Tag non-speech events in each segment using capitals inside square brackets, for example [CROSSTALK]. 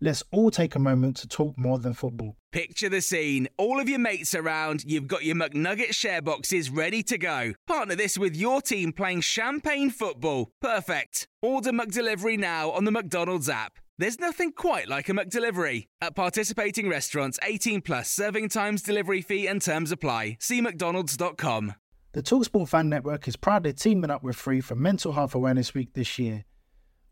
Let's all take a moment to talk more than football. Picture the scene. All of your mates around, you've got your McNugget share boxes ready to go. Partner this with your team playing champagne football. Perfect. Order McDelivery now on the McDonald's app. There's nothing quite like a McDelivery. At participating restaurants, 18 plus serving times, delivery fee, and terms apply. See McDonald's.com. The Talksport Fan Network is proudly teaming up with Free for Mental Health Awareness Week this year.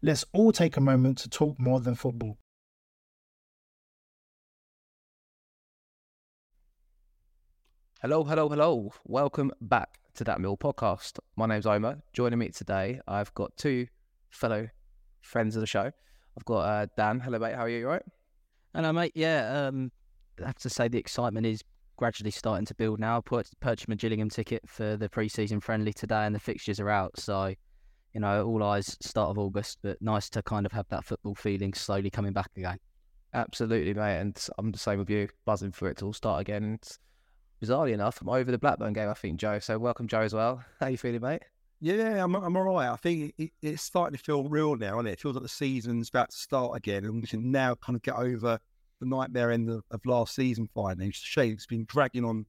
Let's all take a moment to talk more than football. Hello, hello, hello. Welcome back to That Mill podcast. My name's Omer. Joining me today, I've got two fellow friends of the show. I've got uh, Dan. Hello, mate. How are you? You all right? Hello, mate. Yeah, um, I have to say the excitement is gradually starting to build now. I put, purchased my Gillingham ticket for the pre-season friendly today, and the fixtures are out. So you know, all eyes start of August, but nice to kind of have that football feeling slowly coming back again. Absolutely, mate. And I'm the same with you, buzzing for it to all start again. And bizarrely enough, I'm over the Blackburn game, I think, Joe. So welcome, Joe, as well. [LAUGHS] How you feeling, mate? Yeah, I'm, I'm all right. I think it, it's starting to feel real now, and it? it feels like the season's about to start again, and we can now kind of get over the nightmare end of, of last season finally. It's a shame it's been dragging on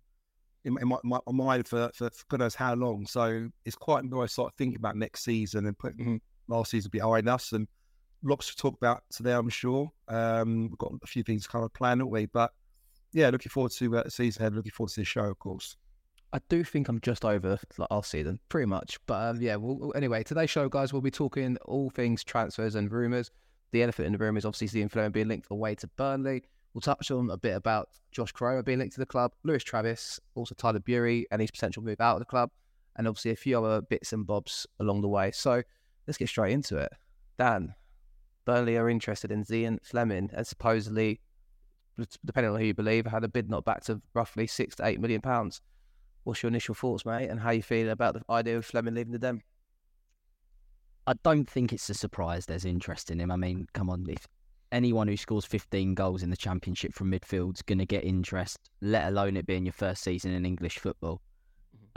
in, in my, my, my, mind for, for, for God knows how long. So it's quite nice to start thinking about next season and putting mm-hmm. last season behind us and lots to talk about today, I'm sure. Um, we've got a few things kind of planned, haven't we? But yeah, looking forward to uh, the season ahead, looking forward to the show, of course. I do think I'm just over like, our season, pretty much. But um, yeah, well, anyway, today's show, guys, we'll be talking all things transfers and rumours. The elephant in the room is obviously the influence being linked away to Burnley. We'll touch on a bit about Josh Koroma being linked to the club, Lewis Travis, also Tyler Burey and his potential move out of the club, and obviously a few other bits and bobs along the way. So let's get straight into it. Dan, Burnley are interested in Zian Flemming and supposedly, depending on who you believe, had a bid not back to roughly six to eight million pounds. What's your initial thoughts, mate, and how you feel about the idea of Flemming leaving the Den? I don't think it's a surprise there's interest in him. I mean, come on, if anyone who scores 15 goals in the championship from midfield is going to get interest, let alone it being your first season in English football.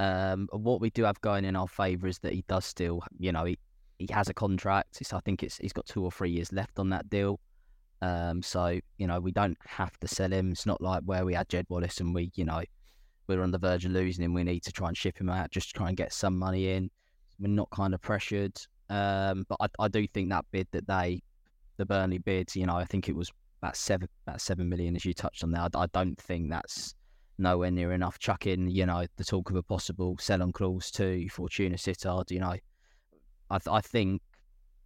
Mm-hmm. Um, what we do have going in our favour is that he does still, you know, he, he has a contract. It's, I think it's he's got two or three years left on that deal. Um, so you know, we don't have to sell him. It's not like where we had Jed Wallace and we, you know, we are on the verge of losing him. We need to try and ship him out just to try and get some money in. We're not kind of pressured. Um, but I, I do think that bid that they the Burnley bid, you know, I think it was about seven, about seven million, as you touched on there. I, I don't think that's nowhere near enough. Chuck in, you know, the talk of a possible sell-on clause to Fortuna Sittard. You know, I, I think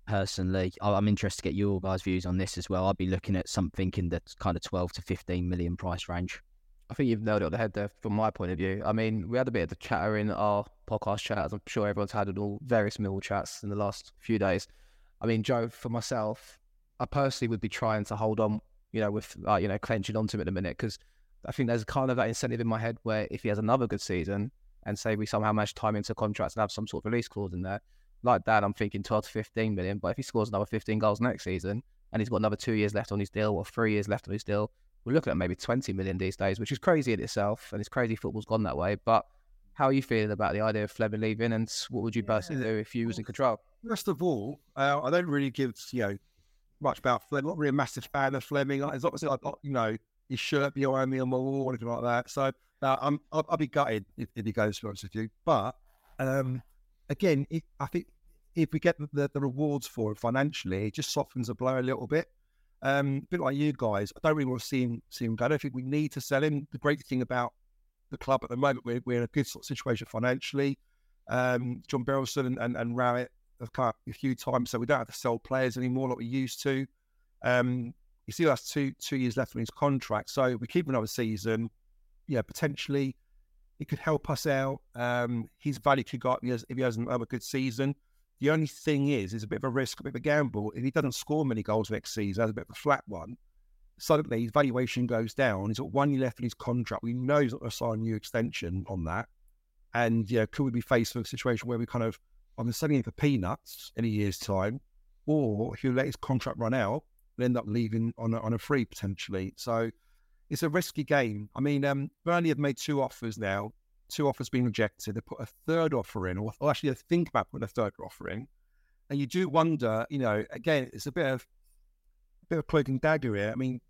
personally, I'm interested to get your guys' views on this as well. I'd be looking at something in the kind of 12 to 15 million price range. I think you've nailed it on the head there from my point of view. I mean, we had a bit of the chatter in our podcast chat, as I'm sure everyone's had in all various mill chats in the last few days. I mean, Joe, for myself, I personally would be trying to hold on, you know, with uh, you know clenching onto him at the minute because I think there's kind of that incentive in my head where if he has another good season and say we somehow manage to time into contracts and have some sort of release clause in there, like that, I'm thinking 12 to 15 million. But if he scores another 15 goals next season and he's got another two years left on his deal or three years left on his deal, we're looking at maybe 20 million these days, which is crazy in itself. And it's crazy football's gone that way. But how are you feeling about the idea of Flemming leaving and what would you personally do if you was in control? First of all, uh, I don't really give, you know, much about Flemming. Not really a massive fan of Flemming. It's obviously got, you know, his shirt behind me on my wall or anything like that. So uh, I'm, I'll, I'll, be gutted if, if, he goes, to be honest with you. But um, again, it, I think if we get the, the, rewards for it financially, it just softens the blow a little bit. Um, a bit like you guys, I don't really want to see him, see him go. I don't think we need to sell him. The great thing about the club at the moment, we're, we're in a good sort of situation financially. Um, John Berylson and, and, and Rowett have a few times, so we don't have to sell players anymore like we used to. Um, he still has two two years left on his contract, so we keep another season. Yeah, potentially it could help us out. Um, his value could go up if he has, if he has another good season. The only thing is, is a bit of a risk, a bit of a gamble. If he doesn't score many goals next season, has a bit of a flat one, suddenly his valuation goes down. He's got one year left in his contract. We know he's not going to sign a new extension on that. And yeah, could we be faced with a situation where we kind of I'm selling him for peanuts in a year's time, or he'll let his contract run out and end up leaving on a, on a free potentially. So it's a risky game. I mean, um, Burnley have made two offers now. Two offers being rejected. They put a third offer in, or, or actually, they think about putting a third offer in. And you do wonder, you know, again, it's a bit of a bit of cloak and dagger here. I mean,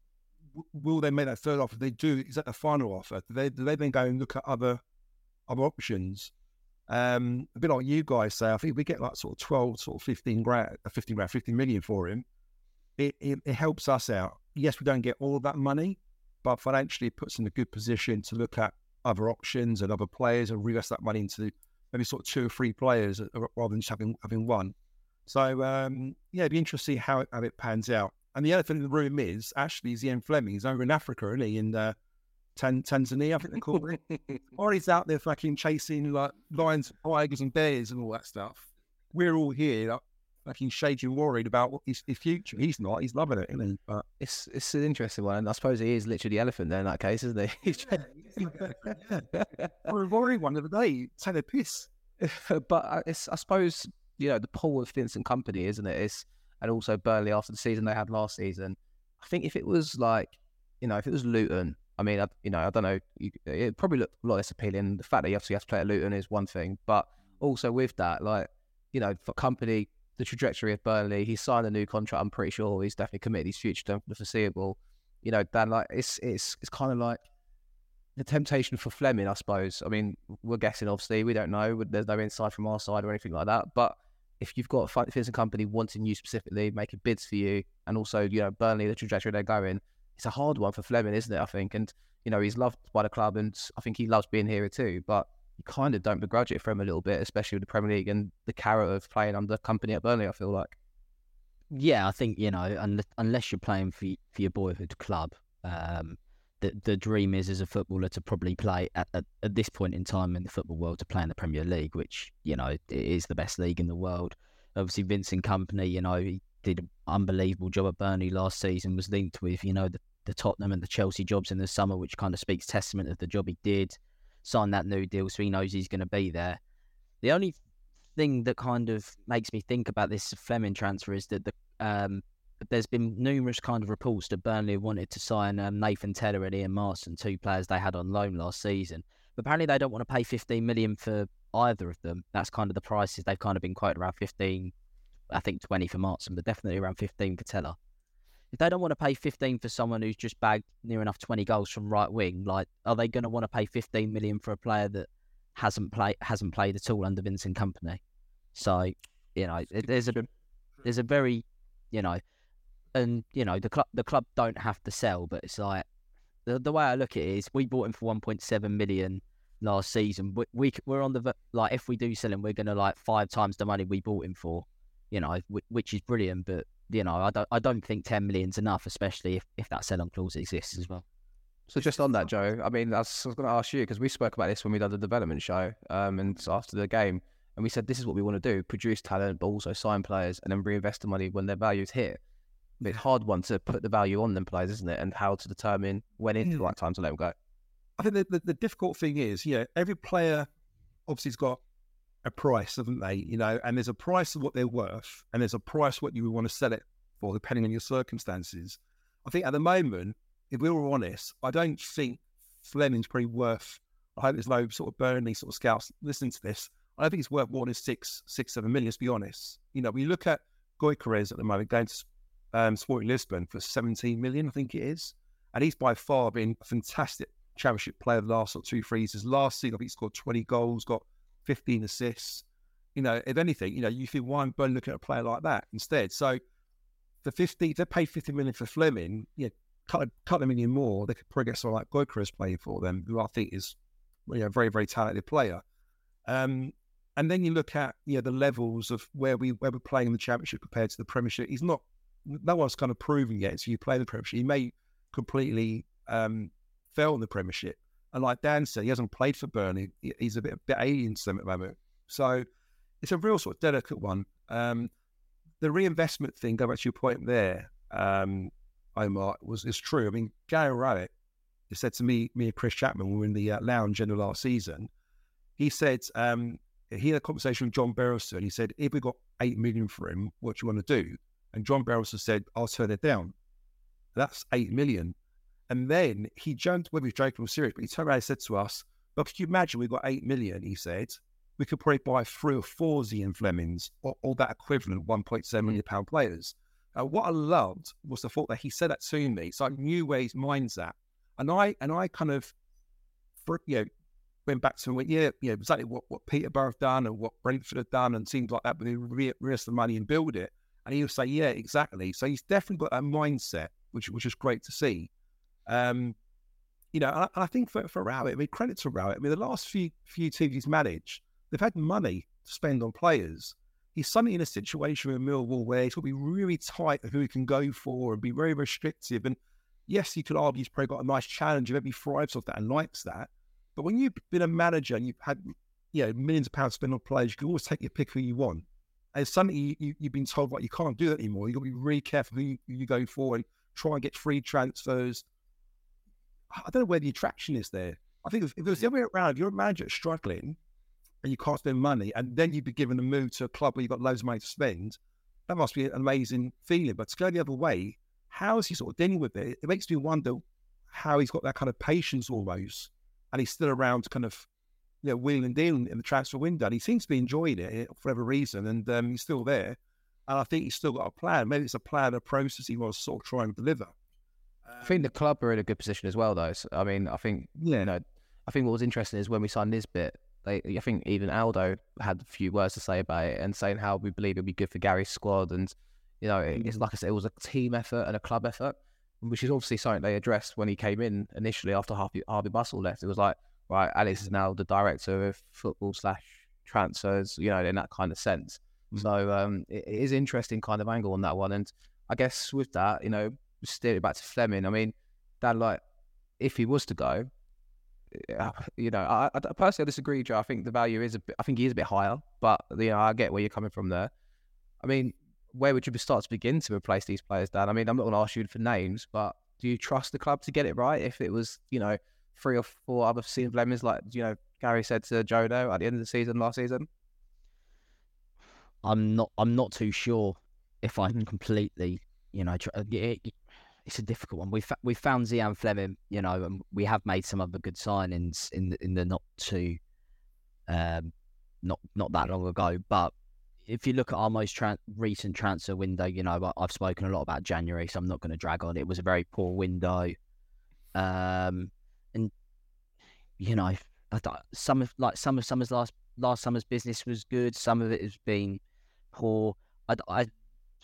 will they make that third offer? If they do, is that the final offer? Do they, do they then go and look at other other options? Um, a bit like you guys say, I think we get like sort of 12, sort of 15 grand, uh, 15 grand, 15 million for him. It, it, it helps us out. Yes, we don't get all that money, but financially it puts us in a good position to look at other options and other players and reinvest that money into maybe sort of two or three players uh, rather than just having, having one. So, um, yeah, it'd be interesting to see how it, how it pans out. And the elephant in the room is actually Zian Flemming. He's over in Africa, isn't he? In uh, Tan- Tanzania, I think they call it. [LAUGHS] or he's out there fucking chasing like lions, tigers, and bears and all that stuff. We're all here, like, fucking shaking, worried about what his, his future. He's not. He's loving it, isn't he? But it's it's an interesting one, and I suppose he is literally the elephant there in that case, isn't he? yeah. We're a worried one of the day. Take a piss. [LAUGHS] but uh, it's I suppose you know the pull of Vincent Kompany, isn't it? It's and also Burnley after the season they had last season. I think if it was like you know if it was Luton I mean, I, you know, I don't know. You, it probably looked a lot less appealing. The fact that you obviously have to play at Luton is one thing, but also with that, like, you know, for Kompany, the trajectory of Burnley, he signed a new contract. I'm pretty sure he's definitely committed his future to the foreseeable. You know, Dan, like, it's it's it's kind of like the temptation for Flemming, I suppose. I mean, we're guessing, obviously, we don't know. There's no insight from our side or anything like that. But if you've got a Vincent Kompany wanting you specifically, making bids for you, and also, you know, Burnley, the trajectory they're going, it's a hard one for Flemming, isn't it? I think, and you know he's loved by the club, and I think he loves being here too. But you kind of don't begrudge it for him a little bit, especially with the Premier League and the carrot of playing under Kompany at Burnley. I feel like. Yeah, I think you know unless, unless you're playing for for your boyhood club, um, the the dream is as a footballer to probably play at, at, at this point in time in the football world to play in the Premier League, which you know is the best league in the world. Obviously, Vincent Kompany, you know, he did an unbelievable job at Burnley last season, was linked with, you know, the, the Tottenham and the Chelsea jobs in the summer, which kind of speaks testament of the job he did. Signed that new deal, so he knows he's going to be there. The only thing that kind of makes me think about this Flemming transfer is that the um, there's been numerous kind of reports that Burnley wanted to sign um, Nathan Tella and Ian Maatsen, two players they had on loan last season. But apparently they don't want to pay 15 million for either of them. That's kind of the prices they've kind of been quoted around 15, I think 20 for Maatsen, but definitely around 15 for Tella. If they don't want to pay 15 for someone who's just bagged near enough 20 goals from right wing, like are they going to want to pay 15 million for a player that hasn't played hasn't played at all under Vincent Kompany? So you know, there's a there's a very you know, and you know the club the club don't have to sell, but it's like the the way I look at it is we bought him for 1.7 million last season. We, we we're on the like if we do sell him, we're going to like five times the money we bought him for you know, which is brilliant. But you know, I don't I don't think ten million's enough, especially if, if that sell on clause exists as well. So just on that, Joe, I mean, I was, was going to ask you because we spoke about this when we did the development show, um, and after the game, and we said this is what we want to do: produce talent, but also sign players, and then reinvest the money when their value's hit. It's hard one to put the value on them players, isn't it? And how to determine when it's the right time to let them go. I think the, the, the difficult thing is, you know, every player obviously has got a price, haven't they? You know, and there's a price of what they're worth, and there's a price what you would want to sell it for, depending on your circumstances. I think at the moment, if we were honest, I don't think Flemming's pretty worth. I hope there's no sort of Burnley sort of scouts listening to this. I don't think it's worth more than six, six, seven million. Let's be honest. You know, we look at Gyökeres at the moment going to um, Sporting Lisbon for 17 million, I think it is, and he's by far been a fantastic championship player the last sort of two, three years. Last season, I think he scored 20 goals, got 15 assists. You know, if anything, you know, you think why am Burnley looking at a player like that instead? So the 50, they paid 50 million for Flemming, yeah, cut a couple of million more, they could probably get someone like Gyökeres playing for them, who I think is you know, a very, very talented player. Um, and then you look at you know the levels of where we where we're playing in the championship compared to the Premiership. He's not no one's kind of proven yet. So you play the Premiership, he may completely um, fail in the Premiership. And like Dan said, he hasn't played for Burnley. He's a bit a bit alien to them at the moment. So it's a real sort of delicate one. Um, the reinvestment thing, go back to your point there, um, Omer, was is true. I mean, Gary Rowett said to me, me and Chris Chapman, we were in the uh, lounge in the last season. He said um, he had a conversation with John Berylson. He said, if we got eight million for him, what do you want to do? And John Berylson said, I'll turn it down. That's eight million. And then he jumped, whether he's joking or serious, but he turned around and said to us, But could you imagine we've got eight million? He said, we could probably buy three or four Zian Flemmings, or, or that equivalent 1.7 million pound players. Uh, what I loved was the thought that he said that to me. So I knew where his mind's at. And I and I kind of you know, went back to him and went, yeah, yeah, exactly what, what Peterborough have done and what Brentford have done and things like that, but they reinvest the money and build it. And he would say, yeah, exactly. So he's definitely got that mindset, which which is great to see. Um, you know, and I, I think for, for Rowett, I mean, credit to Rowett. I mean, the last few few teams he's managed, they've had money to spend on players. He's suddenly in a situation with Millwall where he's got to be really tight of who he can go for and be very restrictive. And yes, you could argue he's probably got a nice challenge maybe thrives off that and likes that. But when you've been a manager and you've had you know millions of pounds spent on players, you can always take your pick who you want. And suddenly you, have been told, like, you can't do that anymore. You've got to be really careful who you, who you go for and try and get free transfers. I don't know where the attraction is there. I think if, if it was the other way around, if you're a manager struggling and you can't spend money, and then you'd be given a move to a club where you've got loads of money to spend, that must be an amazing feeling. But to go the other way, how is he sort of dealing with it? It makes me wonder how he's got that kind of patience almost, and he's still around to kind of, you know, wheeling and dealing in the transfer window. And he seems to be enjoying it for whatever reason, and um, he's still there. And I think he's still got a plan. Maybe it's a plan, a process he wants to sort of try and deliver. I think the club are in a good position as well, though. So, I mean, I think yeah. you know, I think what was interesting is when we signed Nisbet, they, I think even Aldo had a few words to say about it and saying how we believe it'd be good for Gary's squad, and you know, it's mm. like I said, it was a team effort and a club effort, which is obviously something they addressed when he came in initially after Harvey, Harvey Bustle left. It was like, right, Alex is now the director of football slash transfers, you know, in that kind of sense. Mm-hmm. So um, it, it is interesting kind of angle on that one, and I guess with that, you know, steer it back to Flemming. I mean, that like, if he was to go, uh, you know, I, I personally I disagree, Joe. I think the value is a bit, I think he is a bit higher, but you know, I get where you're coming from there. I mean, where would you start to begin to replace these players, Dan? I mean, I'm not going to ask you for names, but do you trust the club to get it right? If it was, you know, three or four other season Flemmings, like you know, Gary said to Jodo at the end of the season last season. I'm not. I'm not too sure if I can completely, you know, tr- it, it's a difficult one. We fa- we found Zian Flemming, you know, and we have made some other good signings in the, in the not too, um, not not that long ago. But if you look at our most tra- recent transfer window, you know, I've spoken a lot about January, so I'm not going to drag on. It was a very poor window, um, and you know, some of like some of summer's last last summer's business was good. Some of it has been poor. I, I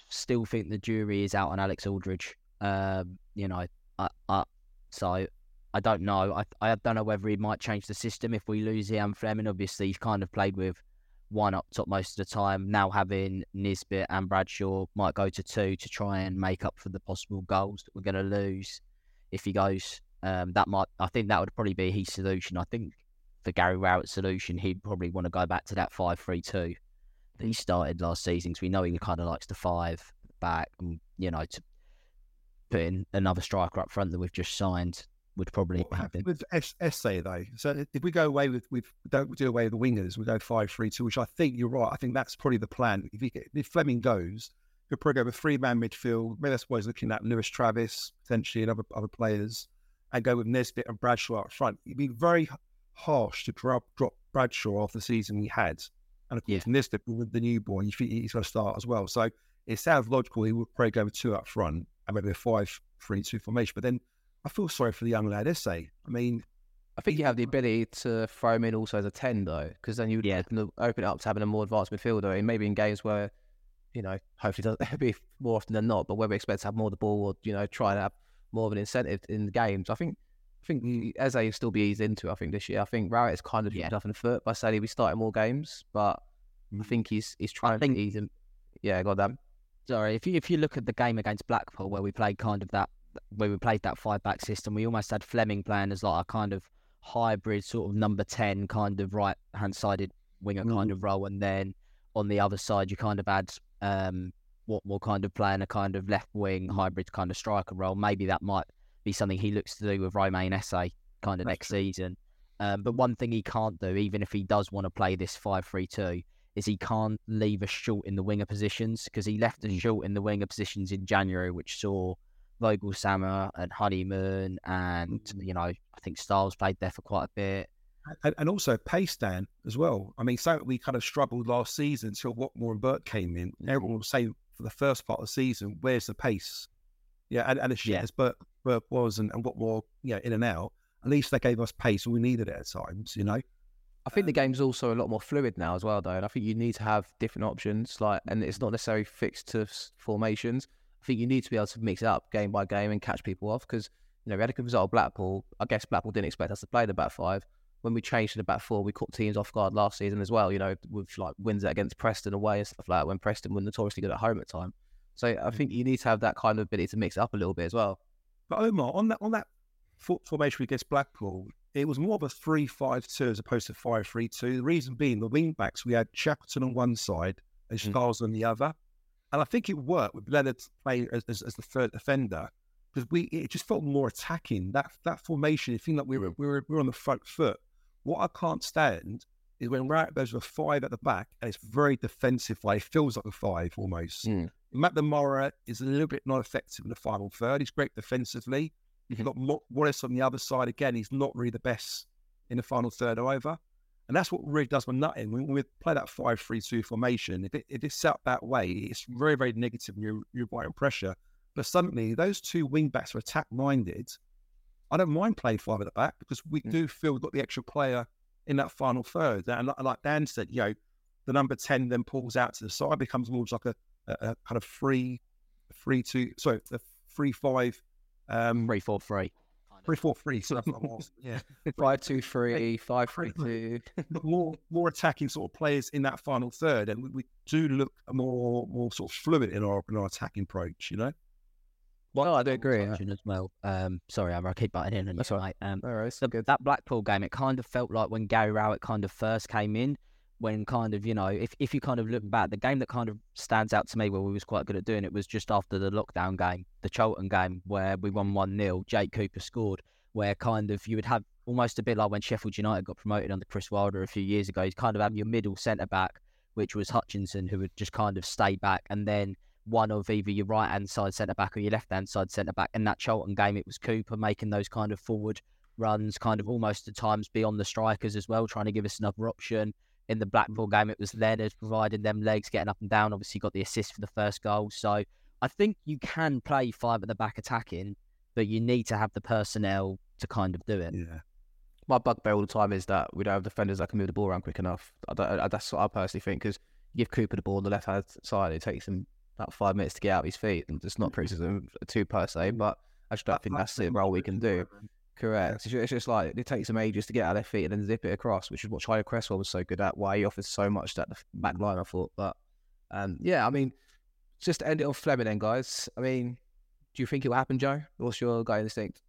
still think the jury is out on Alex Aldridge. Um, you know, I, I, so I don't know. I I don't know whether he might change the system if we lose Ian Flemming. Obviously, he's kind of played with one up top most of the time. Now having Nisbet and Bradshaw might go to two to try and make up for the possible goals that we're going to lose if he goes. Um, that might. I think that would probably be his solution. I think for Gary Rowett's solution, he'd probably want to go back to that five-three-two that he started last season because we know he kind of likes the five back and you know to put in another striker up front that we've just signed. would probably What happen. with S- Esse though? So if we go away with, we don't do away with the wingers, we go five three two, which I think you're right. I think that's probably the plan. If, you get, if Flemming goes, you'll probably go with three man midfield. Maybe that's why he's looking at Lewis Travis potentially and other other players, and go with Nisbet and Bradshaw up front. It'd be very harsh to drop drop Bradshaw after the season he had, and of course Nisbet with the newborn, you think he's going to start as well. So it sounds logical he would probably go with two up front and maybe a five three two formation. But then I feel sorry for the young lad Esse. I mean, I think you have the ability to throw him in also as a 10, though, because then you would Yeah. open, it- open it up to having a more advanced midfielder. And maybe in games where, you know, hopefully it doesn't [LAUGHS] be more often than not, but where we expect to have more of the ball or, you know, try and have more of an incentive in the games. I think I think the- Eze will still be eased into it, I think, this year. I think Rowett is kind of Yeah. off in the foot by saying he'll be starting more games, but I mm. think he's he's trying think- to ease him. Yeah, goddamn. Sorry, if you if you look at the game against Blackpool where we played kind of that where we played that five back system, we almost had Flemming playing as like a kind of hybrid sort of number ten kind of right hand sided winger kind of role, and then on the other side you kind of had um Watmore kind of playing a kind of left wing hybrid kind of striker role. Maybe that might be something he looks to do with Romain Esse kind of That's next true. season. Um, but one thing he can't do, even if he does want to play this five three two, is he can't leave a short in the winger positions because he left us mm. short in the winger positions in January, which saw Voglsammer and Honeyman, and mm. you know I think Styles played there for quite a bit. and, and also pace Dan as well. I mean, so we kind of struggled last season until Watmore and Burke came in. Everyone was mm. saying for the first part of the season, where's the pace? Yeah, and, and as shit Yeah. as Burt, Burt was and, and Watmore, you know, in and out, at least they gave us pace and we needed it at times, you know. I think the um, game's also a lot more fluid now as well, though, and I think you need to have different options. Like, and it's not necessarily fixed to formations. I think you need to be able to mix it up game by game and catch people off because you know we had a good result at Blackpool. I guess Blackpool didn't expect us to play the back five. When we changed to the back four, we caught teams off guard last season as well. You know, with like wins against Preston away and stuff like that. When Preston were notoriously good at home at time, so I mm. think you need to have that kind of ability to mix it up a little bit as well. But Omer, on that on that fo- formation against Blackpool, it was more of a three-five-two as opposed to five-three-two. The reason being the wing backs, we had Shackleton on one side and Styles on the other. And I think it worked with Leonard playing as, as, as the third defender because we it just felt more attacking. That that formation, it seemed like we were, we were we were on the front foot. What I can't stand is when Rat goes with a five at the back and it's very defensive. Like it feels like a five almost. Mm. McNamara is a little bit not effective in the final third. He's great defensively. You've mm-hmm. got Mo- Wallace on the other side again. He's not really the best in the final third either. And that's what really does my nut in. When we play that 5 3 2 formation, if, it, if it's set up that way, it's very, very negative and you're, you're right pressure. But suddenly, those two wing backs are attack minded. I don't mind playing five at the back because we mm. do feel we've got the extra player in that final third. And like, Dan said, you know, the number 10 then pulls out to the side, becomes more like a, a, a kind of free, free two, sorry, a free five, um, Three four three. three four three. So that's what it was. Yeah, [LAUGHS] Five two three, five three two. [LAUGHS] but more more attacking sort of players in that final third, and we, we do look more more sort of fluid in our in our attacking approach. You know, Well, I do agree. Touching as well. Um, sorry, Amber, I keep butting in. on That's you, all right. Um, All right, the, good. that Blackpool game, it kind of felt like when Gary Rowett kind of first came in, when kind of, you know, if, if you kind of look back, the game that kind of stands out to me where we was quite good at doing it was just after the lockdown game, the Charlton game, where we won 1 0. Jake Cooper scored, where kind of you would have almost a bit like when Sheffield United got promoted under Chris Wilder a few years ago. You'd kind of have your middle centre back, which was Hutchinson, who would just kind of stay back, and then one of either your right hand side centre back or your left hand side centre back. In that Charlton game, it was Cooper making those kind of forward runs, kind of almost at times beyond the strikers as well, trying to give us another option. In the Blackpool game, it was Leonard providing them legs, getting up and down. Obviously, got the assist for the first goal. So I think you can play five at the back attacking, but you need to have the personnel to kind of do it. yeah. my bugbear all the time is that we don't have defenders that can move the ball around quick enough. I don't, I, that's what I personally think because you give Cooper the ball on the left hand side, it takes him about five minutes to get out of his feet. And it's not mm-hmm. criticism to per se, but I just don't think that's the role we can do. Correct. It's, it's just like it takes them ages to get out of their feet and then zip it across, which is what Charlie Cresswell was so good at. Why he offers so much to the back line, I thought. But um, yeah, I mean, just to end it off Flemming, then, guys. I mean, do you think it will happen, Joe? What's your guy instinct?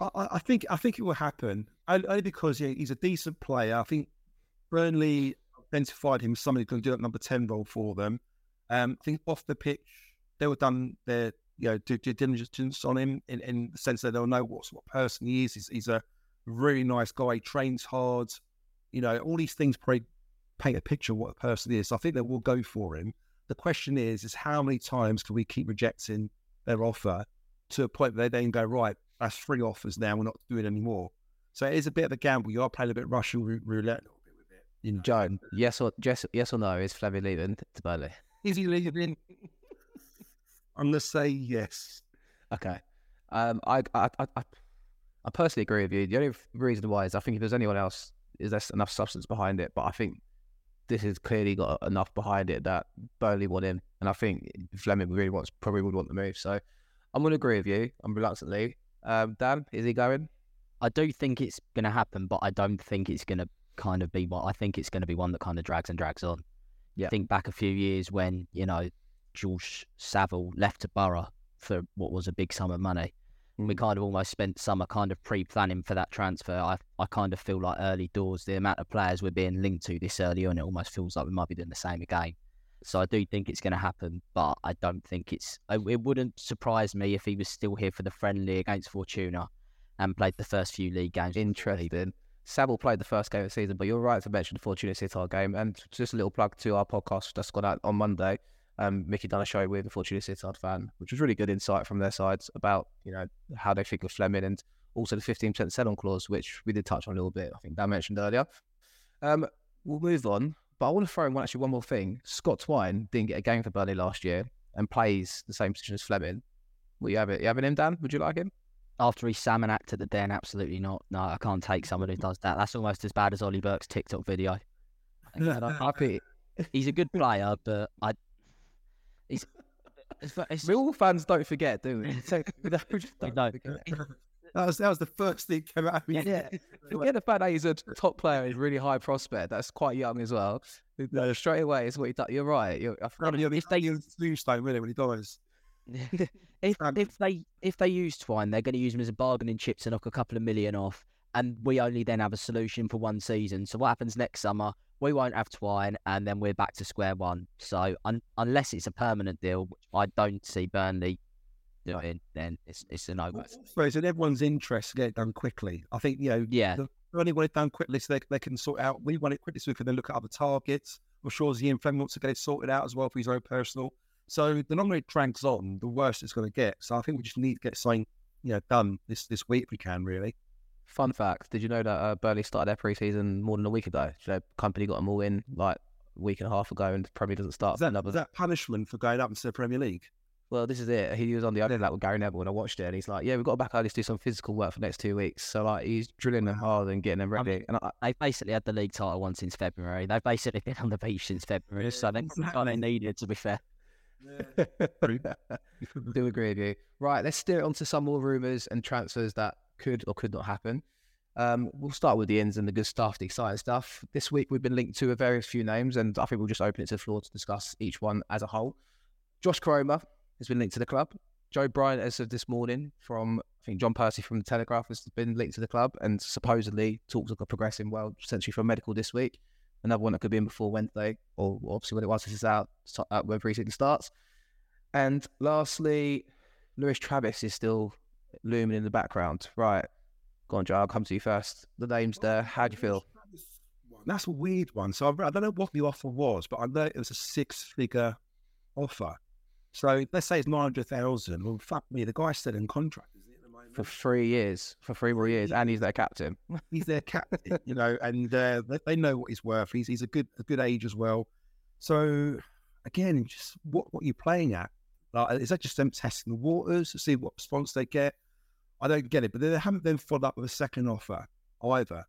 I, I think I think it will happen only only because yeah, he's a decent player. I think Burnley identified him as somebody who can do that number ten role for them. Um, I think off the pitch they were done their you know, do due diligence on him in, in the sense that they'll know what sort of person he is. He's, he's a really nice guy. He trains hard. You know, all these things probably paint a picture of what the person is. So I think they will go for him. The question is, is how many times can we keep rejecting their offer to a point where they then go, right, that's three offers now. We're not doing any more. So it is a bit of a gamble. You are playing a bit Russian roulette in little bit with it. You know? Joe, yes or yes, yes or no? Is Flemming leaving to Burnley? Is he leaving? I'm gonna say yes. Okay. Um, I, I, I, I personally agree with you. The only reason why is I think if there's anyone else, is there enough substance behind it? But I think this has clearly got enough behind it that Burnley want him, and I think Flemming really wants probably would want the move. So I'm going to agree with you. I'm reluctantly. Um, Dan, is he going? I do think it's going to happen, but I don't think it's going to kind of be what I think it's going to be one that kind of drags and drags on. Yeah. Think back a few years when you know George Saville left to Borough for what was a big sum of money. We Mm. kind of almost spent summer kind of pre-planning for that transfer. I I kind of feel like early doors, the amount of players we're being linked to this early on, it almost feels like we might be doing the same again. So I do think it's going to happen, but I don't think it's. It wouldn't surprise me if he was still here for the friendly against Fortuna and played the first few league games. Interesting. Saville played the first game of the season, but you're right to mention the Fortuna Sittard game. And just a little plug to our podcast that's gone out on Monday. Um, Mickey done a show with a Fortuna Sittard fan, which was really good insight from their sides about you know how they think of Flemming and also the 15% sell-on clause, which we did touch on a little bit. I think Dan mentioned earlier. Um, we'll move on, but I want to throw in one actually one more thing. Scott Twine didn't get a game for Burnley last year and plays the same position as Flemming. Will you have it? You having him, Dan? Would you like him? After he salmon acted the den, absolutely not. No, I can't take someone who does that. That's almost as bad as Ollie Burke's TikTok video. [LAUGHS] And I- I think he's a good player, but I. He's. It's, it's, Real fans don't forget, do we? [LAUGHS] So, we don't- we don't don't. forget. [LAUGHS] That was that was the first thing that came out of me. Yeah. [LAUGHS] Forget the fact that he's a top player, he's really high prospect. That's quite young as well. No, straight away, is what he done. You're right. You're, I forgot. You're the, If they- you're the tombstone, really, when he dies. if Um, if they if they use Twine, they're going to use him as a bargaining chip to knock a couple of million off, and we only then have a solution for one season. So what happens next summer? We won't have Twine, and then we're back to square one. So un- unless it's a permanent deal, which I don't see Burnley doing, then it's it's a no go. So it's in everyone's interest to get it done quickly. I think, you know, Yeah, the only want it done quickly so they, they can sort out. We want it quickly so we can then look at other targets. I'm sure Ian Flemming wants to get it sorted out as well for his own personal. So the longer it drags on, the worse it's going to get. So I think we just need to get something, you know, done this this week if we can, really. Fun fact: Did you know that uh, Burnley started their pre-season more than a week ago? Did you know, Kompany got them all in like a week and a half ago, and Premier doesn't start Is that, another. is that punishment for going up into the Premier League? Well, this is it. He was on the Overlap with Gary Neville, and I watched it, and he's like, "Yeah, we've got to back early to do some physical work for the next two weeks." So like, he's drilling them hard and getting them I mean, ready. And I, they basically had the league title once since February. They've basically been on the beach since February, so they [LAUGHS] kind of needed to be fair. [LAUGHS] [LAUGHS] do agree with you. Right, let's steer it onto some more rumours and transfers that could or could not happen. Um, we'll start with the ins and the good stuff, the exciting stuff. This week we've been linked to a various few names, and I think we'll just open it to the floor to discuss each one as a whole. Josh Koroma has been linked to the club. Joe Bryan, as of this morning, from I think John Percy from the Telegraph has been linked to the club, and supposedly talks are progressing well, essentially for medical this week. Another one that could be in before Wednesday, or obviously when it once this is out, uh, when preseason starts. And lastly, Lewis Travis is still looming in the background. Right. Go on, Joe. I'll come to you first. The name's there. How do you feel? That's a weird one. So I, I don't know what the offer was, but I know it was a six-figure offer. So let's say it's nine hundred thousand. Well, fuck me, the guy's still in contract, isn't he? At the moment? For three years, for three more years, and he's their captain. [LAUGHS] he's their captain, you know, and uh, they, they know what he's worth. He's he's a good a good age as well. So again, just what what you're playing at? Like, is that just them testing the waters to see what response they get? I don't get it, but they haven't then followed up with a second offer either.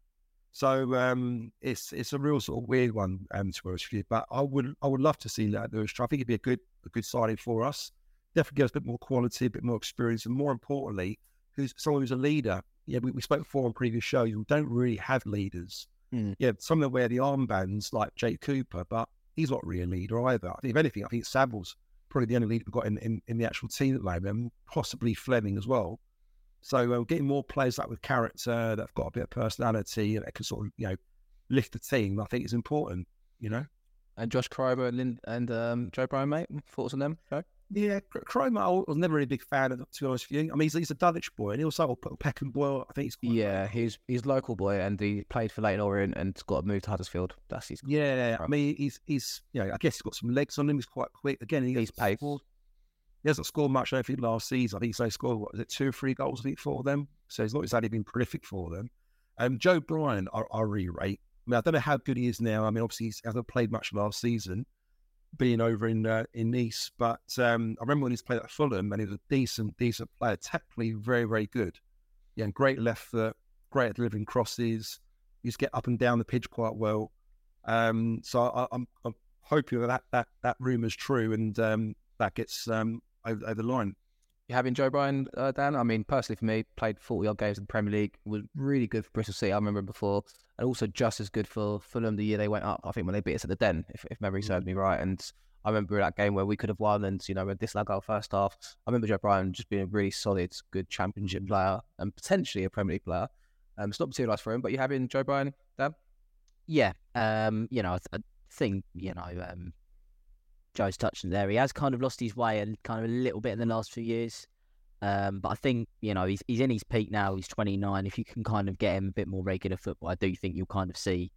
So um, it's it's a real sort of weird one, um, to be honest with you. But I would I would love to see that. I think it'd be a good a good signing for us. Definitely give us a bit more quality, a bit more experience, and more importantly, who's someone who's a leader. Yeah, we, we spoke before on previous shows. We don't really have leaders. Mm. Yeah, some of them wear the armbands like Jake Cooper, but he's not really a leader either. I think if anything, I think Saville's probably the only leader we've got in, in, in the actual team at the moment, possibly Flemming as well. So uh, getting more players like with character that've got a bit of personality that can sort of you know lift the team, I think is important. You know. And Josh Koroma and, Lin- and um, Joe Bryan, mate. Thoughts on them, Joe? Yeah, Cr- Koroma, I was never really a big fan of, to be honest with you. I mean, he's, he's a Dulwich boy, and he also got Peckham Boyle. I think he's Yeah, he's he's local boy and he played for Leyton Orient and got moved to Huddersfield. That's his. Yeah, I mean, he's he's you know, I guess he's got some legs on him. He's quite quick. Again, he He's scored- He hasn't scored much. I don't think last season. I think he's only scored what is it, two or three goals I think for them. So he's not exactly been prolific for them. Um, Joe Bryan, I, I really rate. I mean, I don't know how good he is now. I mean, obviously he hasn't played much last season, being over in uh, in Nice. But um, I remember when he's played at Fulham, and he was a decent, decent player, technically very, very good. Yeah, and great left foot, great at delivering crosses. He used to get up and down the pitch quite well. Um, so I, I'm, I'm hoping that that that rumor's true and um, that gets um, over, over the line. You having Joe Bryan, uh, Dan? I mean, personally for me, played 40 odd games in the Premier League, was really good for Bristol City. I remember before, and also just as good for Fulham the year they went up. I think when they beat us at the Den, if, if memory serves me right. And I remember that game where we could have won, and you know, we disallowed goal first half. I remember Joe Bryan just being a really solid, good Championship player and potentially a Premier League player. Um, it's not materialised for him, but you having Joe Bryan, Dan? Yeah, um, you know, I, th- I think you know, um, Joe's touched on there. He has kind of lost his way and kind of a little bit in the last few years. Um, but I think you know he's he's in his peak now. He's 29. If you can kind of get him a bit more regular football, I do think you'll kind of see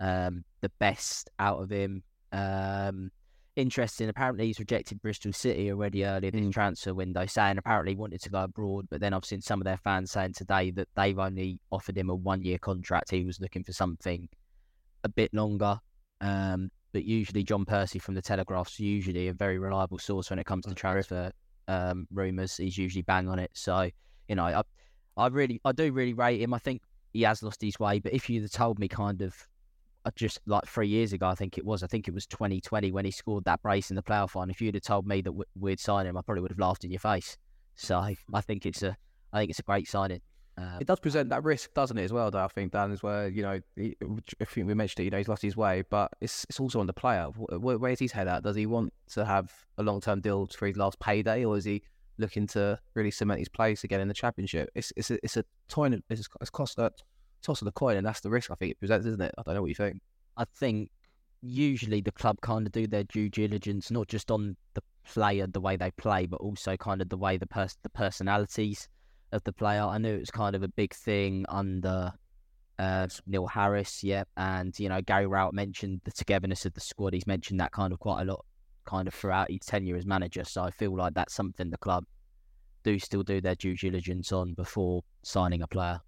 um, the best out of him. Um, interesting. Apparently, he's rejected Bristol City already early in the transfer window, saying apparently he wanted to go abroad. But then I've seen some of their fans saying today that they've only offered him a one-year contract. He was looking for something a bit longer. Um, but usually John Percy from the Telegraph's usually a very reliable source when it comes to transfer um, rumours. He's usually bang on it. So you know, I, I really, I do really rate him. I think he has lost his way. But if you'd have told me, kind of, uh, just like three years ago, I think it was. I think it was 2020 when he scored that brace in the playoff final. If you'd have told me that we'd sign him, I probably would have laughed in your face. So I think it's a, I think it's a great signing. Um, It does present that risk, doesn't it, as well, though, I think, Dan, as well. You know, he, I think we mentioned it, you know, he's lost his way, but it's it's also on the player. Where, where's his head at? Does he want to have a long term deal for his last payday, or is he looking to really cement his place again in the championship? It's it's a, it's a coin, it's, it's cost a toss of the coin, and that's the risk I think it presents, isn't it? I don't know what you think. I think usually the club kind of do their due diligence, not just on the player, the way they play, but also kind of the way the pers- the personalities of the player. I knew it was kind of a big thing under uh, Neil Harris, yeah, and you know Gary Rowett mentioned the togetherness of the squad. He's mentioned that kind of quite a lot, kind of throughout his tenure as manager. So I feel like that's something the club do still do their due diligence on before signing a player.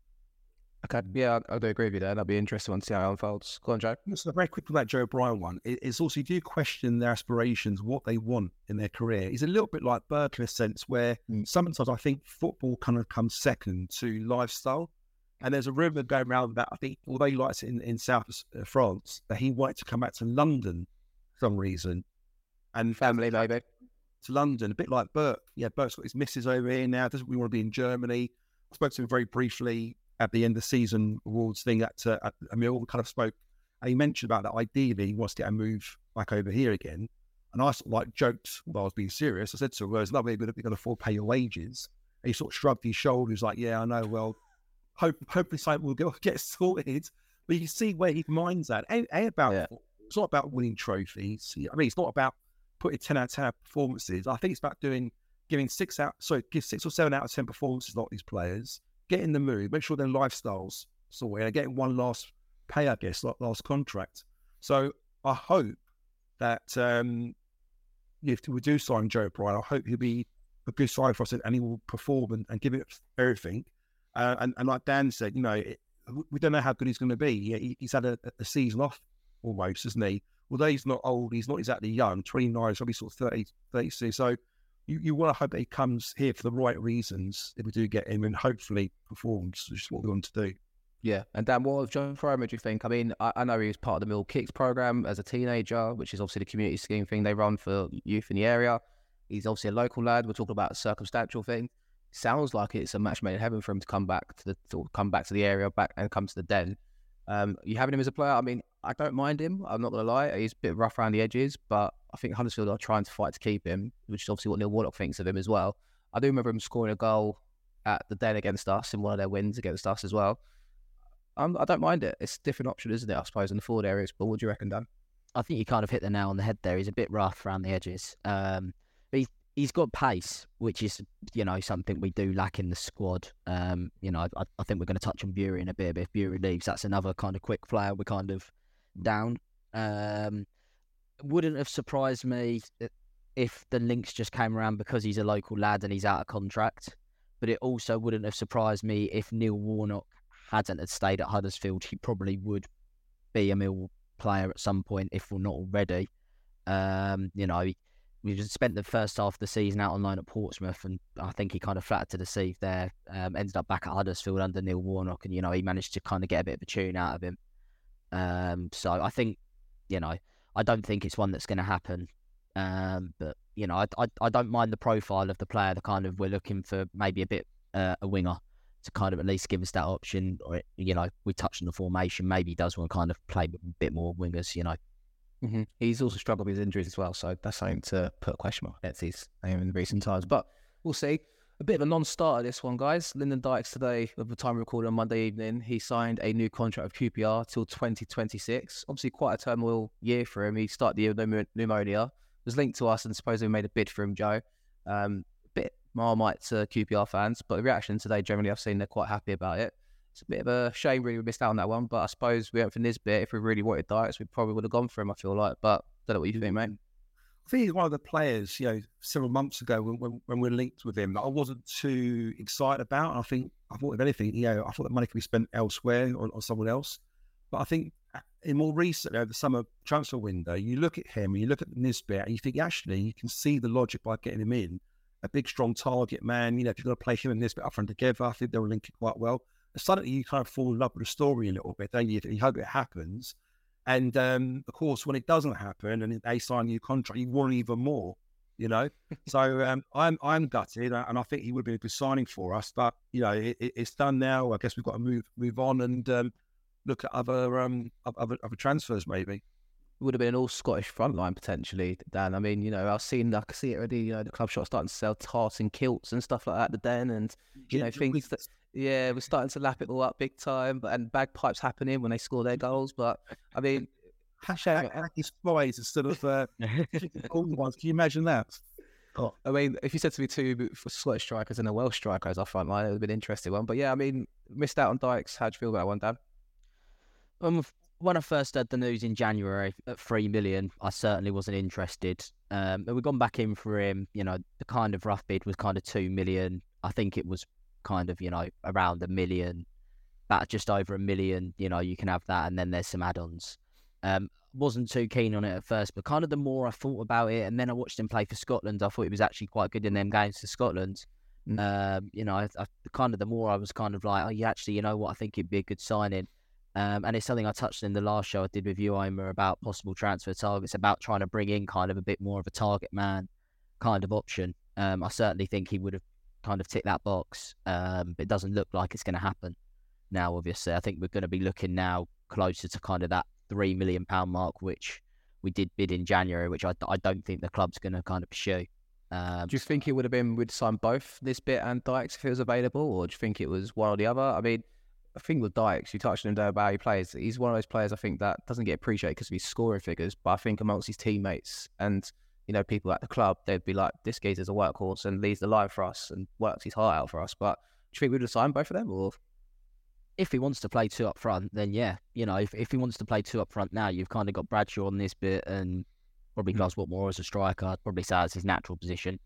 Okay, yeah, I, I do agree with you there. That'd be interesting to see how it unfolds. Go on, Joe. So very quickly that Joe Bryan one. it- It's also you do question their aspirations, what they want in their career. He's a little bit like Burke in a sense where sometimes I think football kind of comes second to lifestyle. And there's a rumor going around that I think, although he likes it in, in South uh, France, that he wanted to come back to London for some reason. And Family, maybe. to London, a bit like Burke. Yeah, Burke's got his missus over here now. Doesn't we want to be in Germany? I spoke to him very briefly at the end of the season awards thing. At, uh, at and we all kind of spoke, and he mentioned about that. Ideally, he wants to get a move back over here again. And I sort of like joked while I was being serious. I said to him, "Well, it's not really going to afford to pay your wages." And he sort of shrugged his shoulders, like, "Yeah, I know. Well, hope hopefully something will get, [LAUGHS] get sorted." But you can see where his mind's at. A, a about Yeah. it's not about winning trophies. I mean, it's not about putting 10 out of 10 performances. I think it's about doing giving six out, sorry, give six or seven out of 10 performances, like these players, get in the mood, make sure their lifestyles sorted, and getting one last pay, I guess, last contract. So I hope that um, if we do sign Joe Bryan, I hope he'll be a good sign for us and he will perform and, and give it everything. Uh, and, and like Dan said, you know, it, we don't know how good he's going to be. He, he's had a, a season off almost, isn't he? Although he's not old, he's not exactly young, 29, so he's sort of 30, 32. So you, you want to hope that he comes here for the right reasons if we do get him and hopefully performs, which is what we want to do. Yeah, and Dan, what of John Farmer do you think? I mean, I, I know he was part of the Mill Kicks program as a teenager, which is obviously the community scheme thing they run for youth in the area. He's obviously a local lad. We're talking about a circumstantial thing. Sounds like it's a match made in heaven for him to come back to the to come back to the area, back and come to the den. Um, you having him as a player? I mean, I don't mind him. I'm not gonna lie. He's a bit rough around the edges, but I think Huddersfield are trying to fight to keep him, which is obviously what Neil Warnock thinks of him as well. I do remember him scoring a goal at the den against us in one of their wins against us as well. Um, I don't mind it. It's a different option, isn't it? I suppose in the forward areas. But what do you reckon, Dan? I think you kind of hit the nail on the head there. He's a bit rough around the edges. Um, but he's, got pace, which is you know something we do lack in the squad. Um, you know, I, I think we're going to touch on Burey in a bit. But if Burey leaves, that's another kind of quick flyer. We're kind of down. Um, wouldn't have surprised me if the links just came around because he's a local lad and he's out of contract. But it also wouldn't have surprised me if Neil Warnock hadn't had stayed at Huddersfield. He probably would be a Mill player at some point if we're not already. Um, you know, we just spent the first half of the season out on loan at Portsmouth, and I think he kind of flattered to deceive there. Um, ended up back at Huddersfield under Neil Warnock, and you know he managed to kind of get a bit of a tune out of him. Um, so I think, you know, I don't think it's one that's going to happen. Um, but you know, I, I, I don't mind the profile of the player. The kind of we're looking for maybe a bit uh, a winger to kind of at least give us that option. Or you know, we touched on the formation. Maybe he does want to kind of play a bit more wingers. You know, Mm-hmm. He's also struggled with his injuries as well, so that's something to put a question mark against his name in recent times. But we'll see. A bit of a non-starter this one, guys. Lyndon Dykes today, at the time recorded on Monday evening, he signed a new contract with QPR till 2026. Obviously, quite a turmoil year for him. He started the year with pneumonia, was linked to us, and supposedly made a bid for him, Joe. Um, a bit marmite to QPR fans, but the reaction today, generally, I've seen they're quite happy about it it's a bit of a shame really we missed out on that one. But I suppose we went for Nisbet. If we really wanted Dykes, we probably would have gone for him. I feel like, but I don't know what you think, mate. I think he's one of the players, you know, several months ago when, when, when we are linked with him that I wasn't too excited about. I think I thought if anything, you know, I thought the money could be spent elsewhere on, on someone else. But I think uh, in more recent over the summer transfer window, you look at him and you look at Nisbet and you think actually you can see the logic by getting him in. A big, strong target man. You know, if you're going to play him and Nisbet up front together, I think they were linking quite well suddenly you kind of fall in love with the story a little bit, don't you? You hope it happens. And um, of course, when it doesn't happen and they sign a new contract, you want even more, you know. [LAUGHS] so um, I'm I'm gutted, uh, and I think he would be a good signing for us. But you know, it, it's done now. I guess we've got to move move on and um, look at other um other, other transfers maybe. It would have been an all Scottish front line potentially, Dan. I mean, you know, I've seen I can see it already. You know, the club shop starting to sell tartan kilts and stuff like that. The den and you know things that yeah, we're starting to lap it all up big time, but and bagpipes happening when they score their goals. But I mean, hashtag [LAUGHS] hacky spies instead of uh, [LAUGHS] old ones. Can you imagine that? Oh. I mean, if you said to me two Scottish strikers and a Welsh striker as our front line, it would have been an interesting one. But yeah, I mean, missed out on Dykes. How do you feel about that one, Dan? Um, when I first heard the news in January at three million, I certainly wasn't interested. Um, but we've gone back in for him. You know, the kind of rough bid was kind of two million. I think it was kind of, you know, around a million, about just over a million, you know, you can have that. And then there's some add ons. Um, wasn't too keen on it at first, but kind of the more I thought about it, and then I watched him play for Scotland, I thought he was actually quite good in them games for Scotland. Mm. Um, you know, I, I, kind of the more I was kind of like, oh, yeah, actually, you know what, I think it'd be a good signing. Um, and it's something I touched in the last show I did with you, Omer, about possible transfer targets, about trying to bring in kind of a bit more of a target man kind of option. Um, I certainly think he would have kind of tick that box. Um, but it doesn't look like it's going to happen now. Obviously, I think we're going to be looking now closer to kind of that three million pound mark, which we did bid in January, which I, I don't think the club's going to kind of pursue. Um, do you think it would have been we'd sign both Nisbet and Dykes if it was available, or do you think it was one or the other? I mean, I think with Dykes, you touched on him about how he plays. He's one of those players I think that doesn't get appreciated because of his scoring figures, but I think amongst his teammates and you know, people at the club, they'd be like, this geezer's a workhorse and leads the line for us and works his heart out for us. But do you think we'd have signed both of them or? If he wants to play two up front, then yeah, you know, if, if he wants to play two up front now, you've kind of got Bradshaw on Nisbet and probably mm. Watmore as a striker. I'd probably say it's his natural position.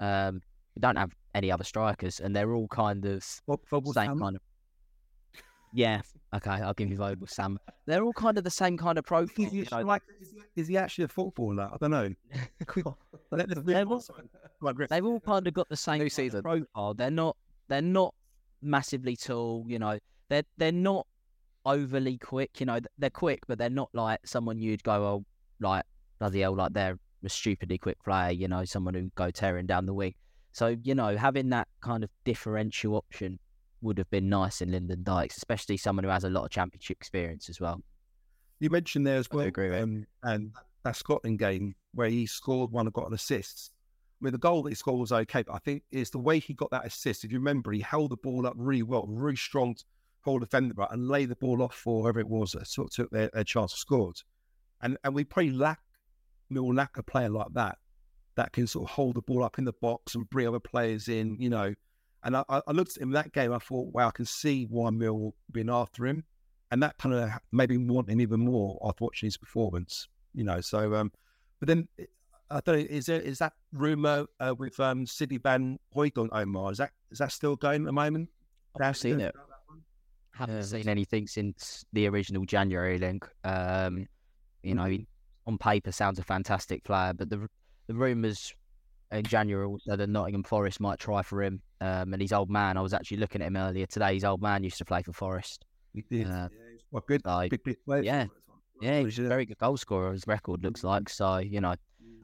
Um, we don't have any other strikers, and they're all kind of what, same kind of yeah, okay, I'll give you Voglsammer. They're all kind of the same kind of profile. Is he, you know? like, is, he, is he actually a footballer? I don't know. [LAUGHS] they've, all, they've all kind of got the same kind of profile. They're not. They're not massively tall. You know, they're they're not overly quick. You know, they're quick, but they're not like someone you'd go, oh, like bloody hell, like they're a stupidly quick player. You know, someone who go tearing down the wing. So you know, having that kind of differential option would have been nice in Lyndon Dykes, especially someone who has a lot of championship experience as well. You mentioned there as well, I agree, um, and that Scotland game where he scored one and got an assist. I mean, the goal that he scored was okay, but I think it's the way he got that assist. If you remember, he held the ball up really well, really strong hold defender, right and lay the ball off for whoever it was that sort of took their, their chance of scored. And and we probably lack, we'll lack a player like that that can sort of hold the ball up in the box and bring other players in, you know. And I, I looked at him that game. I thought, wow, I can see why Mill been after him, and that kind of made me want him even more after watching his performance. You know, so um, but then I don't know. Is there is that rumor uh, with um, Sydney Van Hooijdonk Omer? Is that is that still going at the moment? I've seen it. Haven't yeah, seen anything since the original January link. Um, you know, mm-hmm. on paper sounds a fantastic player, but the the rumours in January also that Nottingham Forest might try for him. Um, and his old man, I was actually looking at him earlier today. His old man used to play for Forest. He did. Uh, yeah, he's good. So, big, big. Yeah, yeah, he's a very good goal scorer. His record looks like so. You know,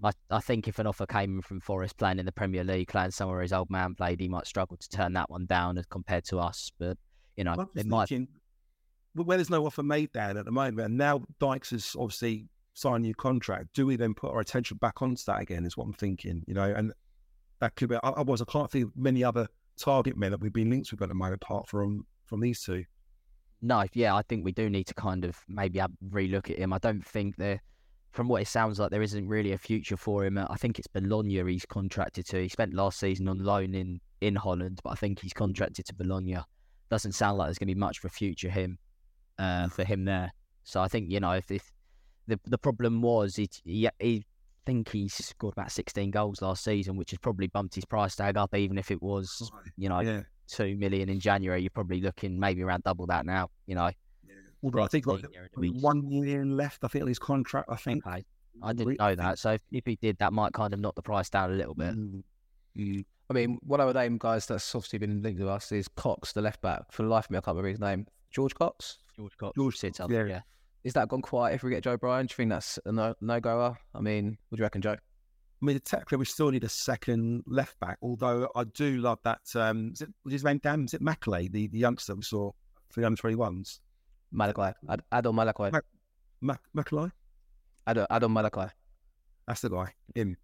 I, I think if an offer came from Forest playing in the Premier League, playing somewhere his old man played, he might struggle to turn that one down as compared to us. But you know, it might. Thinking, where there's no offer made down at the moment, and now Dykes has obviously signed a new contract. Do we then put our attention back onto that again? Is what I'm thinking. You know, and that could be. Otherwise, I can't think of many other target men that we've been linked with at the moment, apart from from these two. No, yeah, I think we do need to kind of maybe relook at him. I don't think they're from what it sounds like, there isn't really a future for him. I think it's Bologna he's contracted to. He spent last season on loan in, in Holland, but I think he's contracted to Bologna. Doesn't sound like there's going to be much for future him uh, for him there. So I think you know if, if the the problem was he, he, he think he scored about 16 goals last season, which has probably bumped his price tag up. Even if it was you know yeah. two million in January, you're probably looking maybe around double that now. You know. Well, I think like one million left. I think on his contract. I think. Okay. I didn't know that. So if, if, he did, that might kind of knock the price down a little bit. Mm. I mean, one of the name guys that's obviously been linked to us is Cox, the left back. For the life of me, I can't remember his name. George Cox. George Cox. George sits up. Yeah. yeah. Is that gone quiet if we get Joe Bryan? Do you think that's a no, no goer? I mean, what do you reckon, Joe? I mean, technically, we still need a second left back. Although I do love that. Um, is it his name? Dan? Is it Mackley, the, the youngster we saw for the under twenty ones? Malachi. Ad- Adam Malachi. Mac- Mac- Adam, Adam Malachi. That's the guy. Him.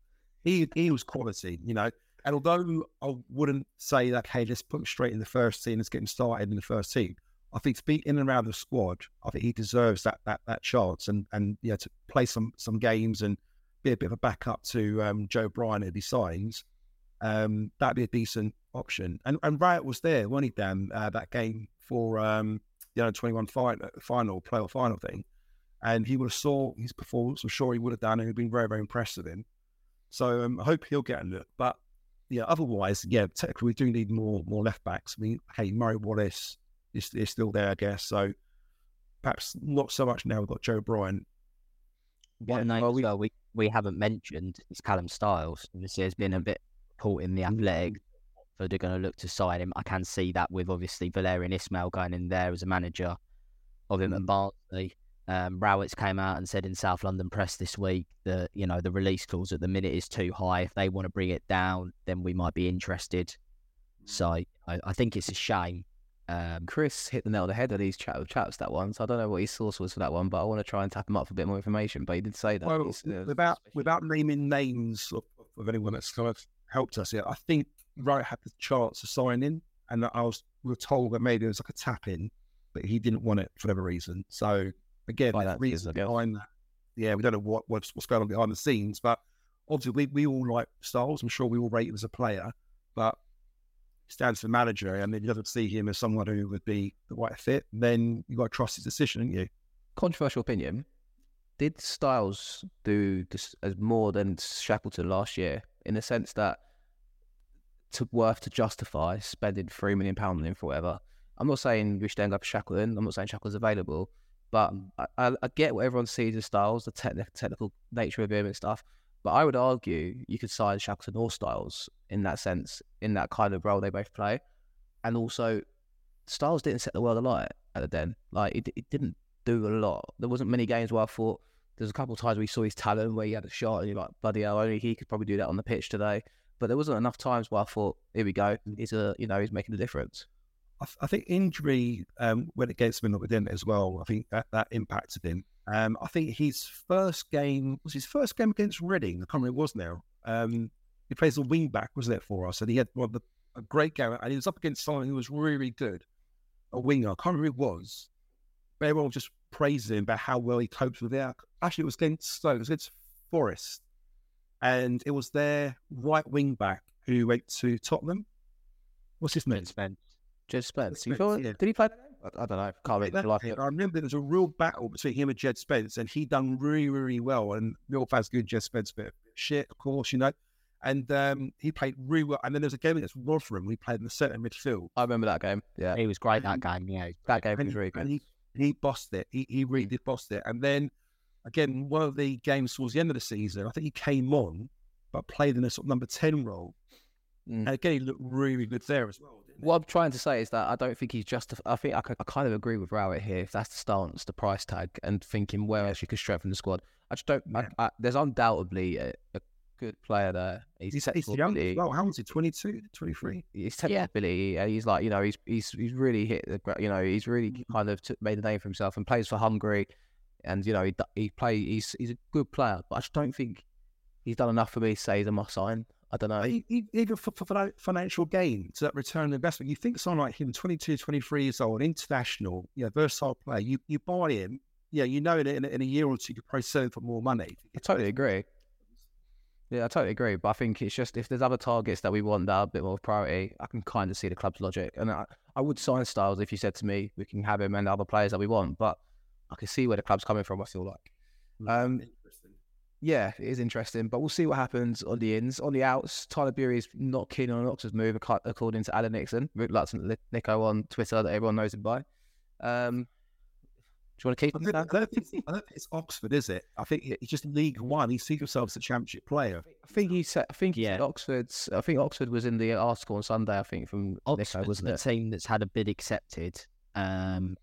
He he was quality, you know. And although I wouldn't say that, hey, let's put him straight in the first team, let's get him started in the first team. I think to be in and around the squad, I think he deserves that that that chance and and you know to play some some games and be a bit of a backup to um, Joe Bryan if he signs. Um, that'd be a decent option. And and Rowett was there, wasn't he, Dan? Uh, that game for um, the under 21 final, final playoff final thing. And he would have saw his performance. I'm sure he would have done, and he'd been very, very impressed with him. So um, I hope he'll get a look. But yeah, otherwise, yeah, technically we do need more more left backs. I mean, hey, Murray Wallace is, is still there, I guess. So perhaps not so much now. We've got Joe Bryan. One yeah, name well, we, well, we we haven't mentioned is Callum Styles. Obviously, has been a bit caught in the athletic they're going to look to sign him. I can see that with obviously Valérien Ismaël going in there as a manager of him mm. at Barnsley. Um, came out and said in South London press this week that you know the release clause at the minute is too high. If they want to bring it down, then we might be interested. So I, I think it's a shame. Um, Chris hit the nail on the head of these chat chats that one. So I don't know what his source was for that one, but I want to try and tap him up for a bit more information. But he did say that. Well, uh, without without naming names of, of anyone that's kind of helped us here, I think Rowett had the chance of signing, and I was we were told that maybe it was like a tap in, but he didn't want it for whatever reason. So again, that reason behind that, yeah, we don't know what what's, what's going on behind the scenes, but obviously we, we all like Styles. I'm sure we all rate him as a player, but stands for manager, and he doesn't see him as someone who would be the right fit, then you've got to trust his decision, haven't you? Controversial opinion. Did Styles do this as more than Shackleton last year in the sense that to worth to justify spending three million pound on him for whatever. I'm not saying we should end up Shackleton. I'm not saying Shackleton's available, but. I, I, I, get what everyone sees as Styles, the technical technical nature of him and stuff. But I would argue you could side Shackleton or Styles in that sense, in that kind of role they both play, and also Styles didn't set the world alight at the Den. Like it, it didn't do a lot. There wasn't many games where I thought there's a couple of times we saw his talent where he had a shot and you're like, bloody hell, only he could probably do that on the pitch today but there wasn't enough times where I thought, here we go, he's a you know he's making a difference. I, I think injury um, when it gets him within as well. I think that that impacted him. Um, I think his first game was his first game against Reading. I can't remember it was now. Um, he plays a wing back, wasn't it, for us? And he had one the, a great game, and he was up against someone who was really good, a winger. I can't remember who it was. But everyone just praised him about how well he coped with it. Actually, it was against Stoke, it was against Forest and it was their right wing back who went to Tottenham. What's his name? Spence. Just Spence. You Spence, thought, yeah. Did he play? I, I don't know. Can't remember. That- the life I remember there was a real battle between him and Jed Spence, and he done really, really well. And Mill fans good Jed Spence, but shit, of course, you know. And um, he played really well. And then there was a game against Rotherham. We played in the centre midfield. I remember that game. Yeah, He was great that game. Yeah, that game and, was really and good. he he bossed it. He he really did boss it. And then again, one of the games towards the end of the season, I think he came on, but played in a sort of number ten role. Mm. And again, he looked really good there as well. Didn't he? What I'm trying to say is that I don't think he's just. I think I kind of agree with Rowett here. If that's the stance, the price tag, and thinking where else you could strengthen the squad. I just don't. I, I, there's undoubtedly a, a good player there. He's, He's, he's young. as Well, how old is he? 22, 23? His technical ability, and he's like you know he's he's he's really hit the gra- you know he's really mm. kind of took, made a name for himself and plays for Hungary, and you know he he play he's he's a good player, but I just don't think he's done enough for me to say he's a must sign. I don't know. Even for, for finan- financial gain to that return on investment, you think someone like him, 22, 23 years old, international, you know, versatile player, you, you buy him, yeah, you know, in, a- in, a- in a year or two, you could probably sell him for more money. I totally agree. Yeah, I totally agree. But I think it's just if there's other targets that we want that are a bit more priority, I can kind of see the club's logic. And I, I would sign Styles if you said to me we can have him and other players that we want. But I can see where the club's coming from. I feel like. Um, yeah, it is interesting, but we'll see what happens on the ins. On the outs, Tyler Burey is not keen on an Oxford move, according to Alan Nixon, Rick Lutz and Nico on Twitter that everyone knows him by. Um, do you want to keep I him? don't, I don't think, I don't think it's Oxford, is it? I think it's just League One. He sees himself as a championship player. I think he said. I think he said Yeah. Oxford's. I think Oxford was in the article on Sunday. I think from Nico, Oxford's wasn't the it? team that's had a bid accepted. Um,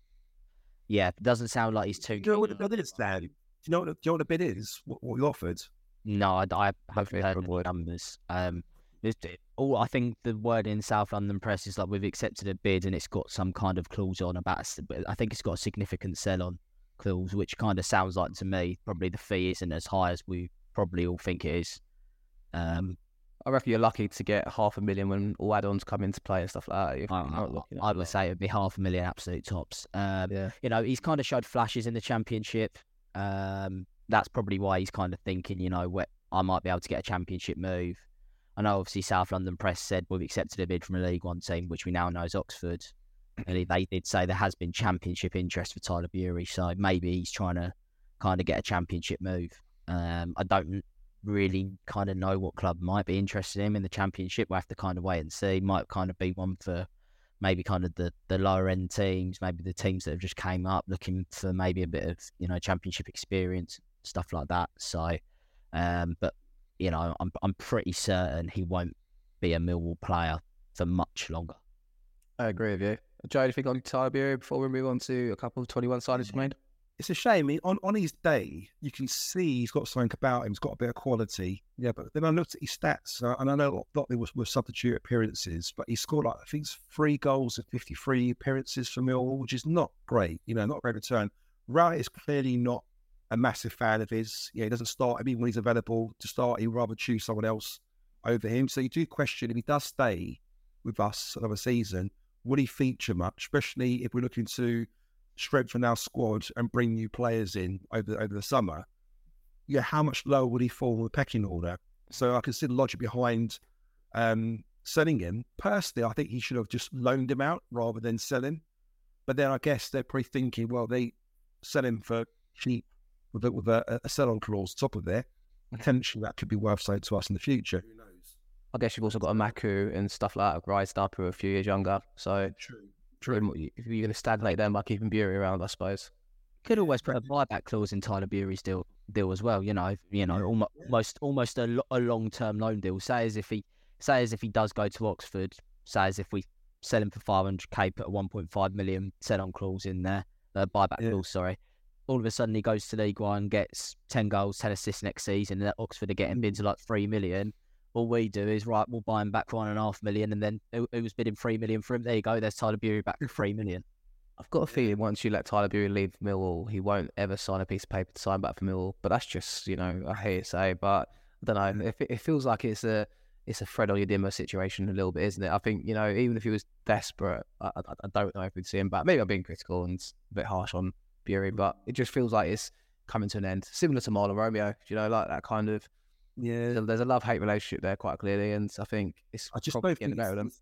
yeah, doesn't sound like he's too. Do you know what keen the on is, Dan? Do you know what, the- do you know what the bid is? What, what we offered? No, I, I haven't think heard I any would. numbers. Um, it- all I think the word in South London press is like we've accepted a bid and it's got some kind of clause on about. but I think it's got a significant sell on clause, which kind of sounds like to me probably the fee isn't as high as we probably all think it is. Um, I reckon you're lucky to get half a million when all add-ons come into play and stuff like that. If I, you're not looking at I a would lot. say it'd be half a million absolute tops. Um, Yeah. you know, he's kind of showed flashes in the championship. Um, that's probably why he's kind of thinking, you know, I might be able to get a championship move. I know obviously South London Press said we've accepted a bid from a League One team, which we now know is Oxford. And they- they did say there has been championship interest for Tyler Burey, so maybe he's trying to kind of get a championship move. Um, I don't really kind of know what club might be interested in him in the championship. We'll have to kind of wait and see. Might kind of be one for maybe kind of the, the lower end teams, maybe the teams that have just came up looking for maybe a bit of, you know, championship experience, stuff like that. So, um, but, you know, I'm, I'm pretty certain he won't be a Millwall player for much longer. I agree with you. Joe, anything on Tyler Burey before we move on to a couple of 21 signings made? It's a shame. On on his day, you can see he's got something about him. He's got a bit of quality. Yeah, but then I looked at his stats, uh, and I know a lot of was were substitute appearances, but he scored like I think it's three goals and fifty three appearances for Millwall, which is not great. You know, not a great return. Rowett is clearly not a massive fan of his. Yeah, he doesn't start. I mean, when he's available to start, he'd rather choose someone else over him. So you do question if he does stay with us another season, will he feature much? Especially if we're looking to strengthen our squad and bring new players in over over the summer. Yeah, how much lower would he fall in the pecking order? So I can see the logic behind um, selling him. Personally, I think he should have just loaned him out rather than sell him. But then I guess they're probably thinking, well, they sell him for cheap with a, with a, a sell-on clause top of there. Potentially, that could be worth something to us in the future. Who knows? I guess you've also got Emakhu and stuff like that rised up who are a few years younger. So True. True. If you're going to stagnate them by keeping Burey around, I suppose. Could always put a buyback clause in Tyler Burey's deal deal as well. You know, you know, almost almost, almost a, a long term loan deal. Say as if he say as if he does go to Oxford. Say as if we sell him for five hundred k, put a one point five million sell on clause in there, uh, buyback Yeah. clause. Sorry. All of a sudden he goes to League One, gets ten goals, ten assists next season, and at Oxford are getting bids like three million. All we do is right, we'll buy him back for one and a half million, and then who, who was bidding three million for him? There you go. There's Tyler Burey back for three million. I've got a feeling once you let Tyler Burey leave Millwall, he won't ever sign a piece of paper to sign back for Millwall. But that's just, you know, I hate to say, but I don't know. It, it feels like it's a it's a Fred Onyedinma situation a little bit, isn't it? I think, you know, even if he was desperate, I, I, I don't know if we'd see him back. Maybe I'm being critical and a bit harsh on Burey, but it just feels like it's coming to an end. Similar to Mahlon Romeo, you know, like that kind of Yeah, there's a love hate relationship there quite clearly, and I think it's I just don't getting think better with him.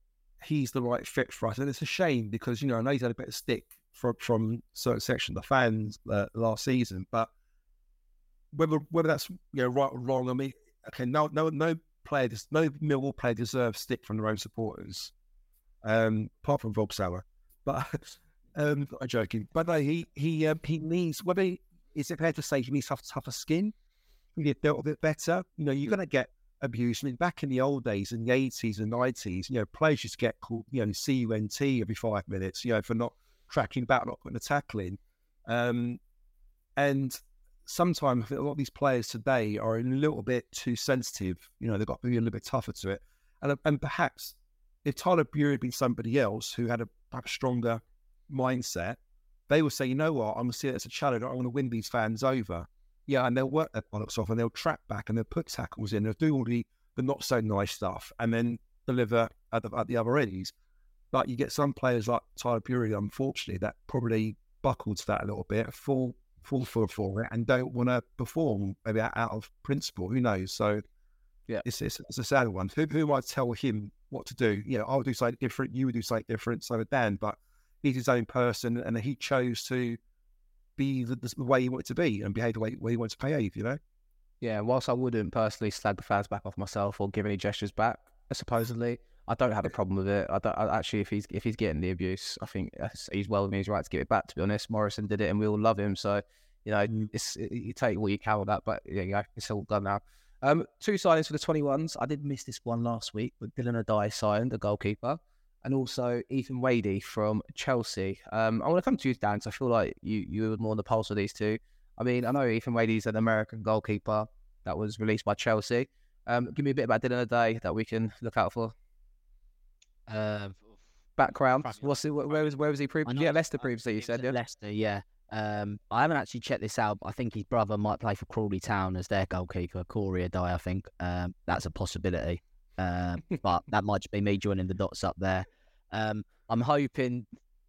he's, the right fit for us, and it's a shame because you know I know he's had a bit of stick from from certain section of the fans uh, last season, but whether whether that's you know right or wrong, I mean, okay, no no no player, no Millwall player deserves stick from their own supporters, um, apart from Rob Sauer, [LAUGHS] but um, I'm joking, but no, he he um, he needs whether he, is it fair to say he needs to have tougher skin, a little bit better, you know, you're gonna get abuse. I mean, back in the old days, in the 80s and 90s, you know, players used to get called, you know, CUNT every five minutes, you know, for not tracking back, not putting a tackle in. Um, and sometimes I think a lot of these players today are a little bit too sensitive. You know, they've got to be a little bit tougher to it. And, and perhaps if Tyler Burey had been somebody else who had a perhaps stronger mindset, they would say, you know what, I'm going to see it as a challenge. I want to win these fans over. Yeah, and they'll work their bollocks off and they'll track back and they'll put tackles in. They'll do all the, the not so nice stuff and then deliver at the, at the other ends. But you get some players like Tyler Burey, unfortunately, that probably buckle to that a little bit, fall fall for for it, and don't want to perform maybe out, out of principle. Who knows? So Yeah. it's, it's it's a sad one. Who who might tell him what to do? You know, I'll do something different. You would do something different. So would Dan, but he's his own person, and he chose to be the, the way he wanted to be and behave the way, way he wanted to behave. You know. Yeah, whilst I wouldn't personally slag the fans back off myself or give any gestures back, supposedly, I don't have a problem with it. I don't I, actually if he's if he's getting the abuse, I think he's well within his right to give it back. To be honest, Morrison did it, and we all love him. So you know, it's it, you take what you can with that. But yeah, you go, it's all done now. Um, two signings for the twenty ones. I did miss this one last week, but Dylan Addai signed the goalkeeper, and also Ethan Wady from Chelsea. Um, I want to come to you, Dan. 'cause I feel like you you were more on the pulse of these two. I mean, I know Ethan Wady's an American goalkeeper that was released by Chelsea. Um, give me a bit about Dylan Day that we can look out for. Uh, Background. What's it, where was where was he previously? Yeah, Leicester previously. You said yeah. Leicester, yeah. Um, I haven't actually checked this out, but I think his brother might play for Crawley Town as their goalkeeper, Corey Addai, I think. Um, that's a possibility. Um, [LAUGHS] but that might just be me joining the dots up there. Um, I'm hoping,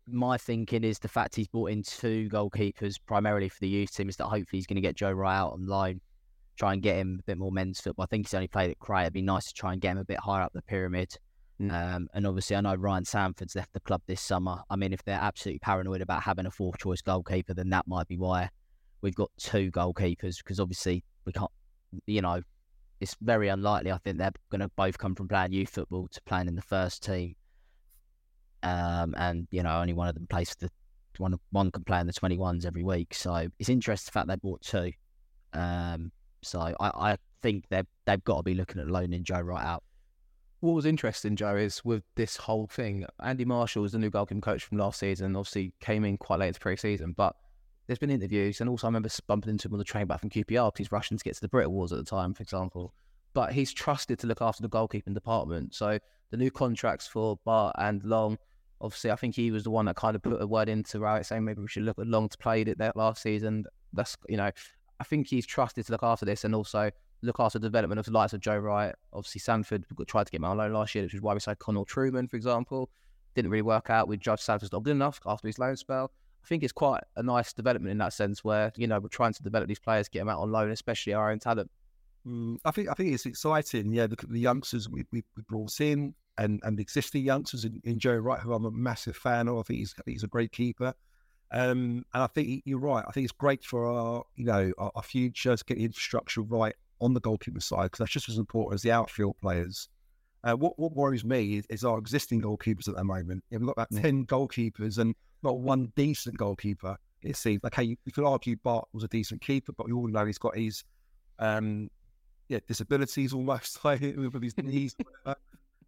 my thinking is the fact he's brought in two goalkeepers primarily for the youth team is that hopefully he's going to get Joe Wright out on loan, try and get him a bit more men's football. I think he's only played at Cray. It'd be nice to try and get him a bit higher up the pyramid. Mm. Um, and obviously, I know Ryan Sandford's left the club this summer. I mean, if they're absolutely paranoid about having a fourth choice goalkeeper, then that might be why we've got two goalkeepers. Because obviously, we can't, you know, it's very unlikely. I think they're going to both come from playing youth football to playing in the first team. Um, and you know, only one of them plays for the one. One can play in the twenty ones every week. So it's interesting the fact they bought two. Um, so I, I think they've they've got to be looking at loaning Joe Wright out. What was interesting, Joe, is with this whole thing, Andy Marshall was the new goalkeeper coach from last season. Obviously, came in quite late into pre-season, but there's been interviews, and also I remember bumping into him on the train back from QPR because to get to the Brit Awards at the time, for example. But he's trusted to look after the goalkeeping department. So the new contracts for Bart and Long, obviously, I think he was the one that kind of put a word into Rowett saying maybe we should look at Long to play it that last season. That's you know, I think he's trusted to look after this and also look after the development of the likes of Joe Wright. Obviously, Sandford tried to get loan last year, which is why we signed Connal Trueman, for example. Didn't really work out. We judged Sandford's not good enough after his loan spell. I think it's quite a nice development in that sense where, you know, we're trying to develop these players, get them out on loan, especially our own talent. Mm, I think I think it's exciting. Yeah, look at the youngsters we, we, we brought in and, and the existing youngsters in, in Joe Wright, who I'm a massive fan of. I think he's I think he's a great keeper. Um, and I think you're right. I think it's great for our you know our, our future to get the infrastructure right on the goalkeeper side because that's just as important as the outfield players. Uh, what what worries me is, is our existing goalkeepers at the moment. Yeah, we've got about ten goalkeepers and not one decent goalkeeper. It seems okay. You, you could argue Bart was a decent keeper, but we all know he's got his um, yeah, disabilities almost [LAUGHS] like with his knees.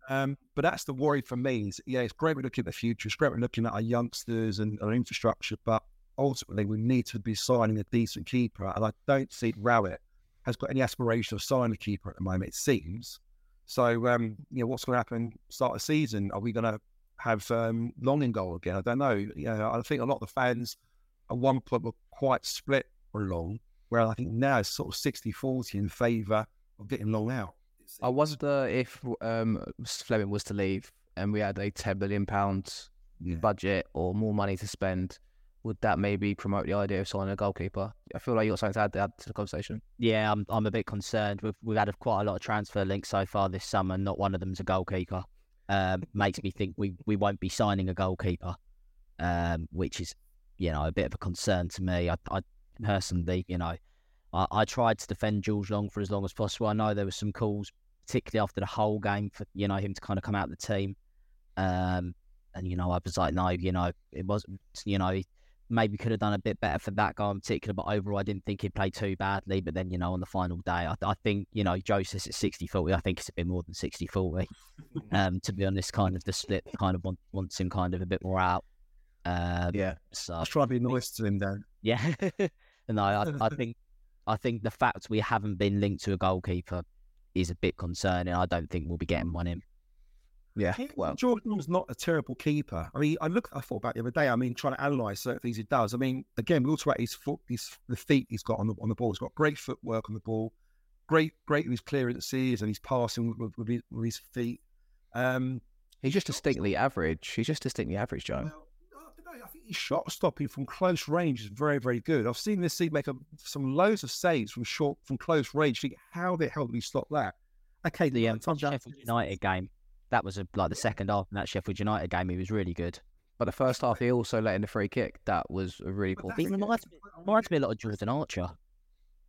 Um, but that's the worry for me. Is, yeah, it's great we're looking at the future. It's great we're looking at our youngsters and our infrastructure, but ultimately we need to be signing a decent keeper. And I don't see Rowett has got any aspiration of signing a keeper at the moment. It seems. So, um, you know, what's going to happen start of season? Are we going to have um, Long in goal again? I don't know. You know, I think a lot of the fans at one point were quite split for Long, where I think now it's sort of 60-40 in favour of getting Long out. I wonder if um, Flemming was to leave and we had a £10 million Yeah. budget or more money to spend, would that maybe promote the idea of signing a goalkeeper? I feel like you got something to add, add to the conversation. Yeah, I'm I'm a bit concerned. We've we've had a, quite a lot of transfer links so far this summer. Not one of them's a goalkeeper. Um, [LAUGHS] makes me think we, we won't be signing a goalkeeper, um, which is you know a bit of a concern to me. I, I personally, you know, I, I tried to defend George Long for as long as possible. I know there were some calls, particularly after the whole game, for you know him to kind of come out of the team. Um, and you know, I was like, no, you know, it wasn't, you know, maybe could have done a bit better for that guy in particular. But overall, I didn't think he played too badly. But then, you know, on the final day, I, I think, you know, Joe says it's 60 40. I think it's a bit more than 60 40. [LAUGHS] um, to be honest, kind of the split kind of want, wants him kind of a bit more out. Um, Yeah. So I trying to be nice to him, Dan. [LAUGHS] yeah, no, I, I think I think the fact we haven't been linked to a goalkeeper is a bit concerning. I don't think we'll be getting one in. Yeah. Well, Jordan's not a terrible keeper. I mean, I look, I thought about the other day. I mean, trying to analyse certain things he does. I mean, again, we all talk about his foot, his the feet he's got on the on the ball. He's got great footwork on the ball, great, great with his clearances and his passing with, with, his, with his feet. Um, he's just distinctly average. He's just distinctly average, Joe. well, I. I think his shot stopping from close range is very, very good. I've seen this seed make a, some loads of saves from short, from close range. Think how the hell did he stop that? Okay, The um, sometimes- Sheffield United game, that was a, like the second half in that Sheffield United game. He was really good. But the first half, he also let in the free kick. That was a really poor. He reminds me, reminds me a lot of Jordan Archer.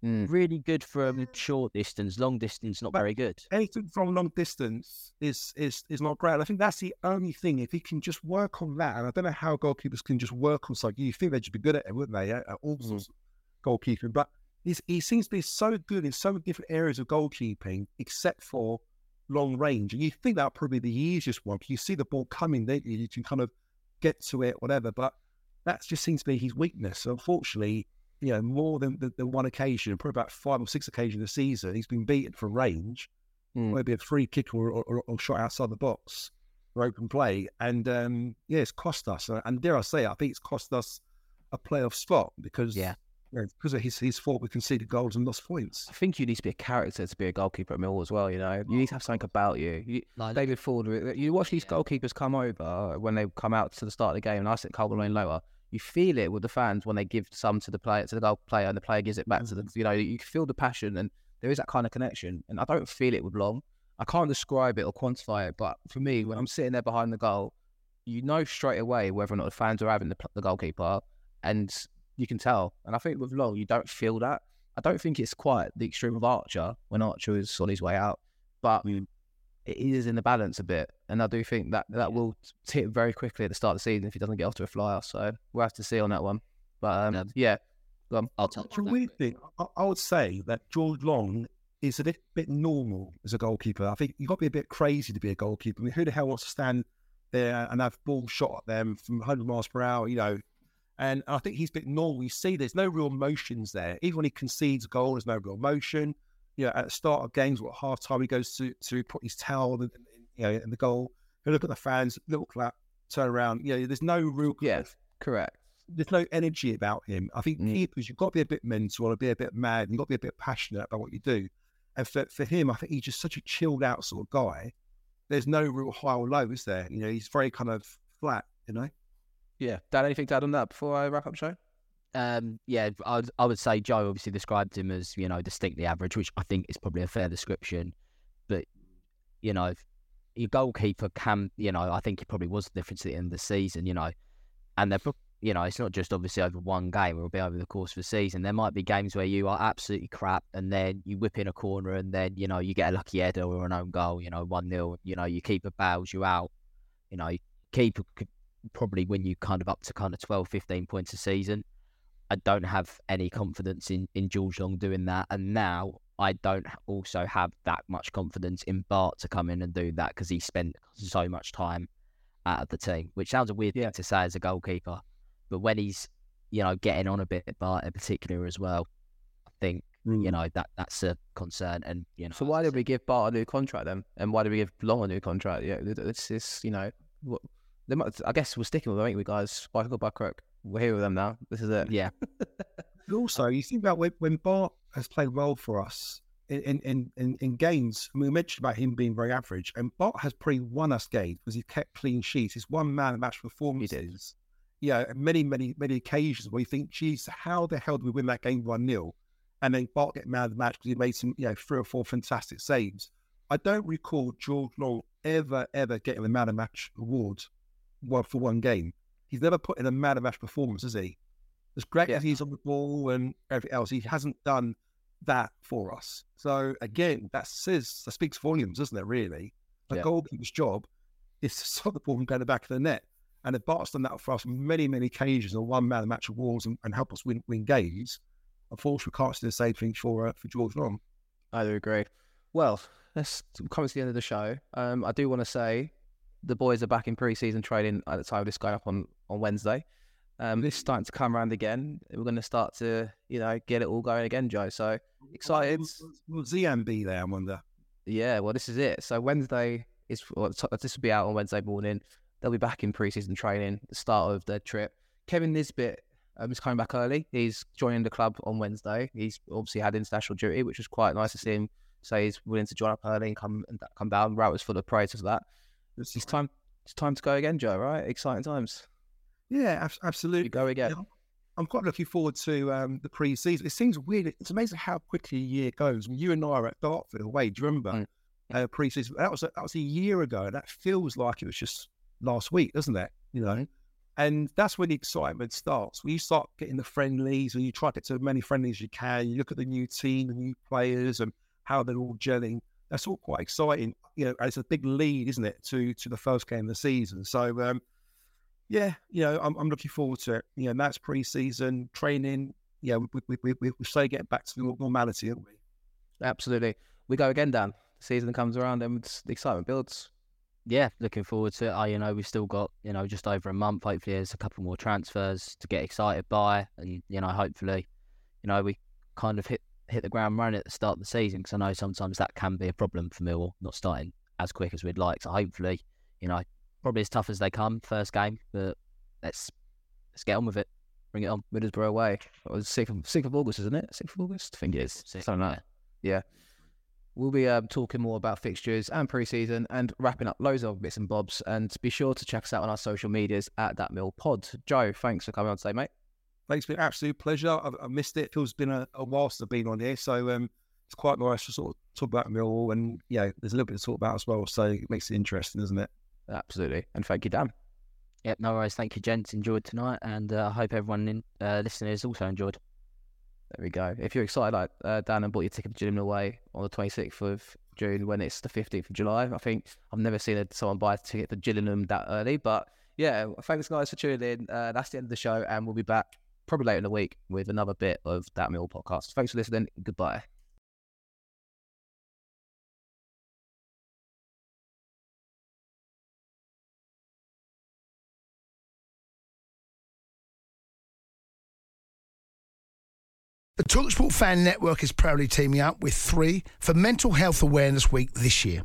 Mm. Really good from short distance, long distance, not But- very good. anything from long distance is is is not great. And I think that's the only thing. If he can just work on that, and I don't know how goalkeepers can just work on something. You think they'd just be good at it, wouldn't they? At, at all sorts of goalkeeping, but he's, he seems to be so good in so many different areas of goalkeeping, except for long range. And you think that probably be the easiest one. You see the ball coming, don't you? You can kind of get to it, whatever. But that just seems to be his weakness. So unfortunately, you know, more than, than, than one occasion, probably about five or six occasions a season, he's been beaten from range Mm. maybe a free kick or, or, or shot outside the box or open play. And um, yeah, it's cost us. And dare I say, I think it's cost us a playoff spot because Yeah. You know, because of his his fault, we conceded goals and lost points. I think you need to be a character to be a goalkeeper at Mill as well. You know, you need to have something about you. you Like, David Forde, uh, uh, you watch these goalkeepers come over uh, when they come out to the start of the game, and I sit Cold Blow Lane lower. You feel it with the fans when they give some to the player, to the goal player, and the player gives it back to them. Mm-hmm. You know, you feel the passion, and there is that kind of connection. And I don't feel it with Long. I can't describe it or quantify it, but for me, when I'm sitting there behind the goal, you know straight away whether or not the fans are having the, the goalkeeper, and you can tell. And I think with Long, you don't feel that. I don't think it's quite the extreme of Archer when Archer is on his way out, but it is in the balance a bit. And I do think that that will tip very quickly at the start of the season if he doesn't get off to a flyer. So we'll have to see on that one. But um, Yeah. yeah, go on. I'll touch It's a on that. weird thing. I, I would say that George Long is a bit, bit normal as a goalkeeper. I think you've got to be a bit crazy to be a goalkeeper. I mean, who the hell wants to stand there and have ball shot at them from 100 miles per hour, you know? And I think he's a bit normal. You see, there's no real motions there. Even when he concedes a goal, there's no real motion. You know, at the start of games, what half time, he goes to to put his towel in, you know, in the goal. You look at the fans, little clap, turn around. You know, there's no real Yeah. Correct. there's no energy about him. I think Mm. keepers, you've got to be a bit mental and be a bit mad. You've got to be a bit passionate about what you do. And for, for him, I think he's just such a chilled out sort of guy. There's no real high or low, is there? You know, he's very kind of flat, you know? Yeah. Dan, anything to add on that before I wrap up show? Um, yeah, I would, I would say Joe obviously described him as you know distinctly average, which I think is probably a fair description. But you know, your goalkeeper can, you know, I think he probably was the difference at the end of the season. You know, and they're, you know, it's not just obviously over one game; it'll be over the course of the season. There might be games where you are absolutely crap, and then you whip in a corner, and then you know you get a lucky header or an own goal. You know, one 0 You know, your keeper bails you out. You know, keeper could probably win you kind of up to kind of 12, 15 points a season. I don't have any confidence in, in George Long doing that. And now I don't also have that much confidence in Bart to come in and do that because he spent so much time out of the team, which sounds a weird Yeah. thing to say as a goalkeeper. But when he's, you know, getting on a bit, Bart in particular as well, I think, you mm. know, that that's a concern. And, you know, So why did we give Bart a new contract then? And why did we give Long a new contract? Yeah, it- it's it's you know, what, might, I guess we're sticking with them, ain't we, guys? By hook or by crook, we're here with them now. This is it. Yeah. [LAUGHS] But also, you think about when, when Bart has played well for us in, in, in, in, in games, I mean, we mentioned about him being very average, and Bart has pretty won us games because he kept clean sheets. His one man match performances you know, many, many, many occasions where you think, geez, how the hell did we win that game 1 0? And then Bart get man of the match because he made some, you know, three or four fantastic saves. I don't recall George Long ever, ever getting the man of match award one for one game. He's never put in a man of match performance, has he? As great Yeah. as he's on the ball and everything else, he hasn't done that for us. So again, that says that speaks volumes, doesn't it? Really, a Yeah. goalkeeper's job is to [LAUGHS] stop the ball from going the back of the net. And if Bart's done that for us many, many occasions on one man of match awards and, and help us win win games, unfortunately, we can't say the same thing for uh, for George Long. I do agree. Well, let's come to the end of the show. Um, I do want to say the boys are back in pre-season training at the time of this going up on, on Wednesday. Um, this is starting to come around again. We're going to start to, you know, get it all going again, Joe. So excited. Will, Zian be there? I wonder. Yeah, well, this is it. So Wednesday is well, this will be out on Wednesday morning. They'll be back in pre-season training, the start of their trip. Kevin Nisbet um, is coming back early. He's joining the club on Wednesday. He's obviously had international duty, which was quite nice to see him say he's willing to join up early and come and come down. Rowett was full of praise for that. It's time. It's time to go again, Joe. Right? Exciting times. Yeah, ab- absolutely. You go again. Yeah, I'm quite looking forward to um, the pre-season. It seems weird. It's amazing how quickly a year goes. When you and I were at Dartford away, do you remember Mm. uh, pre-season? That was a, that was a year ago. That feels like it was just last week, doesn't it? You know, and that's when the excitement starts. When you start getting the friendlies, and you try to get to as many friendlies as you can. You look at the new team, the new players, and how they're all gelling. That's all quite exciting. You know, it's a big lead, isn't it, to to the first game of the season. So. Um, yeah, you know, I'm, I'm looking forward to it. You know, that's pre-season training. Yeah, we we we, we, we say getting back to normality, aren't we? Absolutely. We go again, Dan. The season comes around and the excitement builds. Yeah, looking forward to it. I, you know, we've still got, you know, just over a month. Hopefully, there's a couple more transfers to get excited by, and you know, hopefully, you know, we kind of hit hit the ground running at the start of the season because I know sometimes that can be a problem for Millwall not starting as quick as we'd like. So hopefully, you know, probably as tough as they come first game, but let's let's get on with it. Bring it on. Middlesbrough away. It was 6th of, 6th of August, isn't it? 6th of August? I think it is. Sixth, Something like that. Yeah. We'll be um, talking more about fixtures and pre-season and wrapping up loads of bits and bobs. And be sure to check us out on our social medias at That Mill Pod. Joe, thanks for coming on today, mate. Thanks, been an absolute pleasure. I've, I've missed it. It feels been a, a while since I've been on here, so um, it's quite nice to sort of talk about Millwall, and yeah, there's a little bit to talk about as well. So it makes it interesting, doesn't it? Absolutely. And thank you, Dan. Yep, no worries. Thank you, gents. Enjoyed tonight, and uh, I hope everyone in, uh, listening has also enjoyed. There we go. If you're excited like uh, Dan and bought your ticket to Gillingham away on the 26th of June when it's the 15th of July, I think I've never seen a, someone buy a ticket for Gillingham that early. But yeah, thanks guys for tuning in. Uh, that's the end of the show, and we'll be back probably later in the week with another bit of That meal podcast. Thanks for listening. Goodbye. The Talksport Fan Network is proudly teaming up with three for Mental Health Awareness Week this year.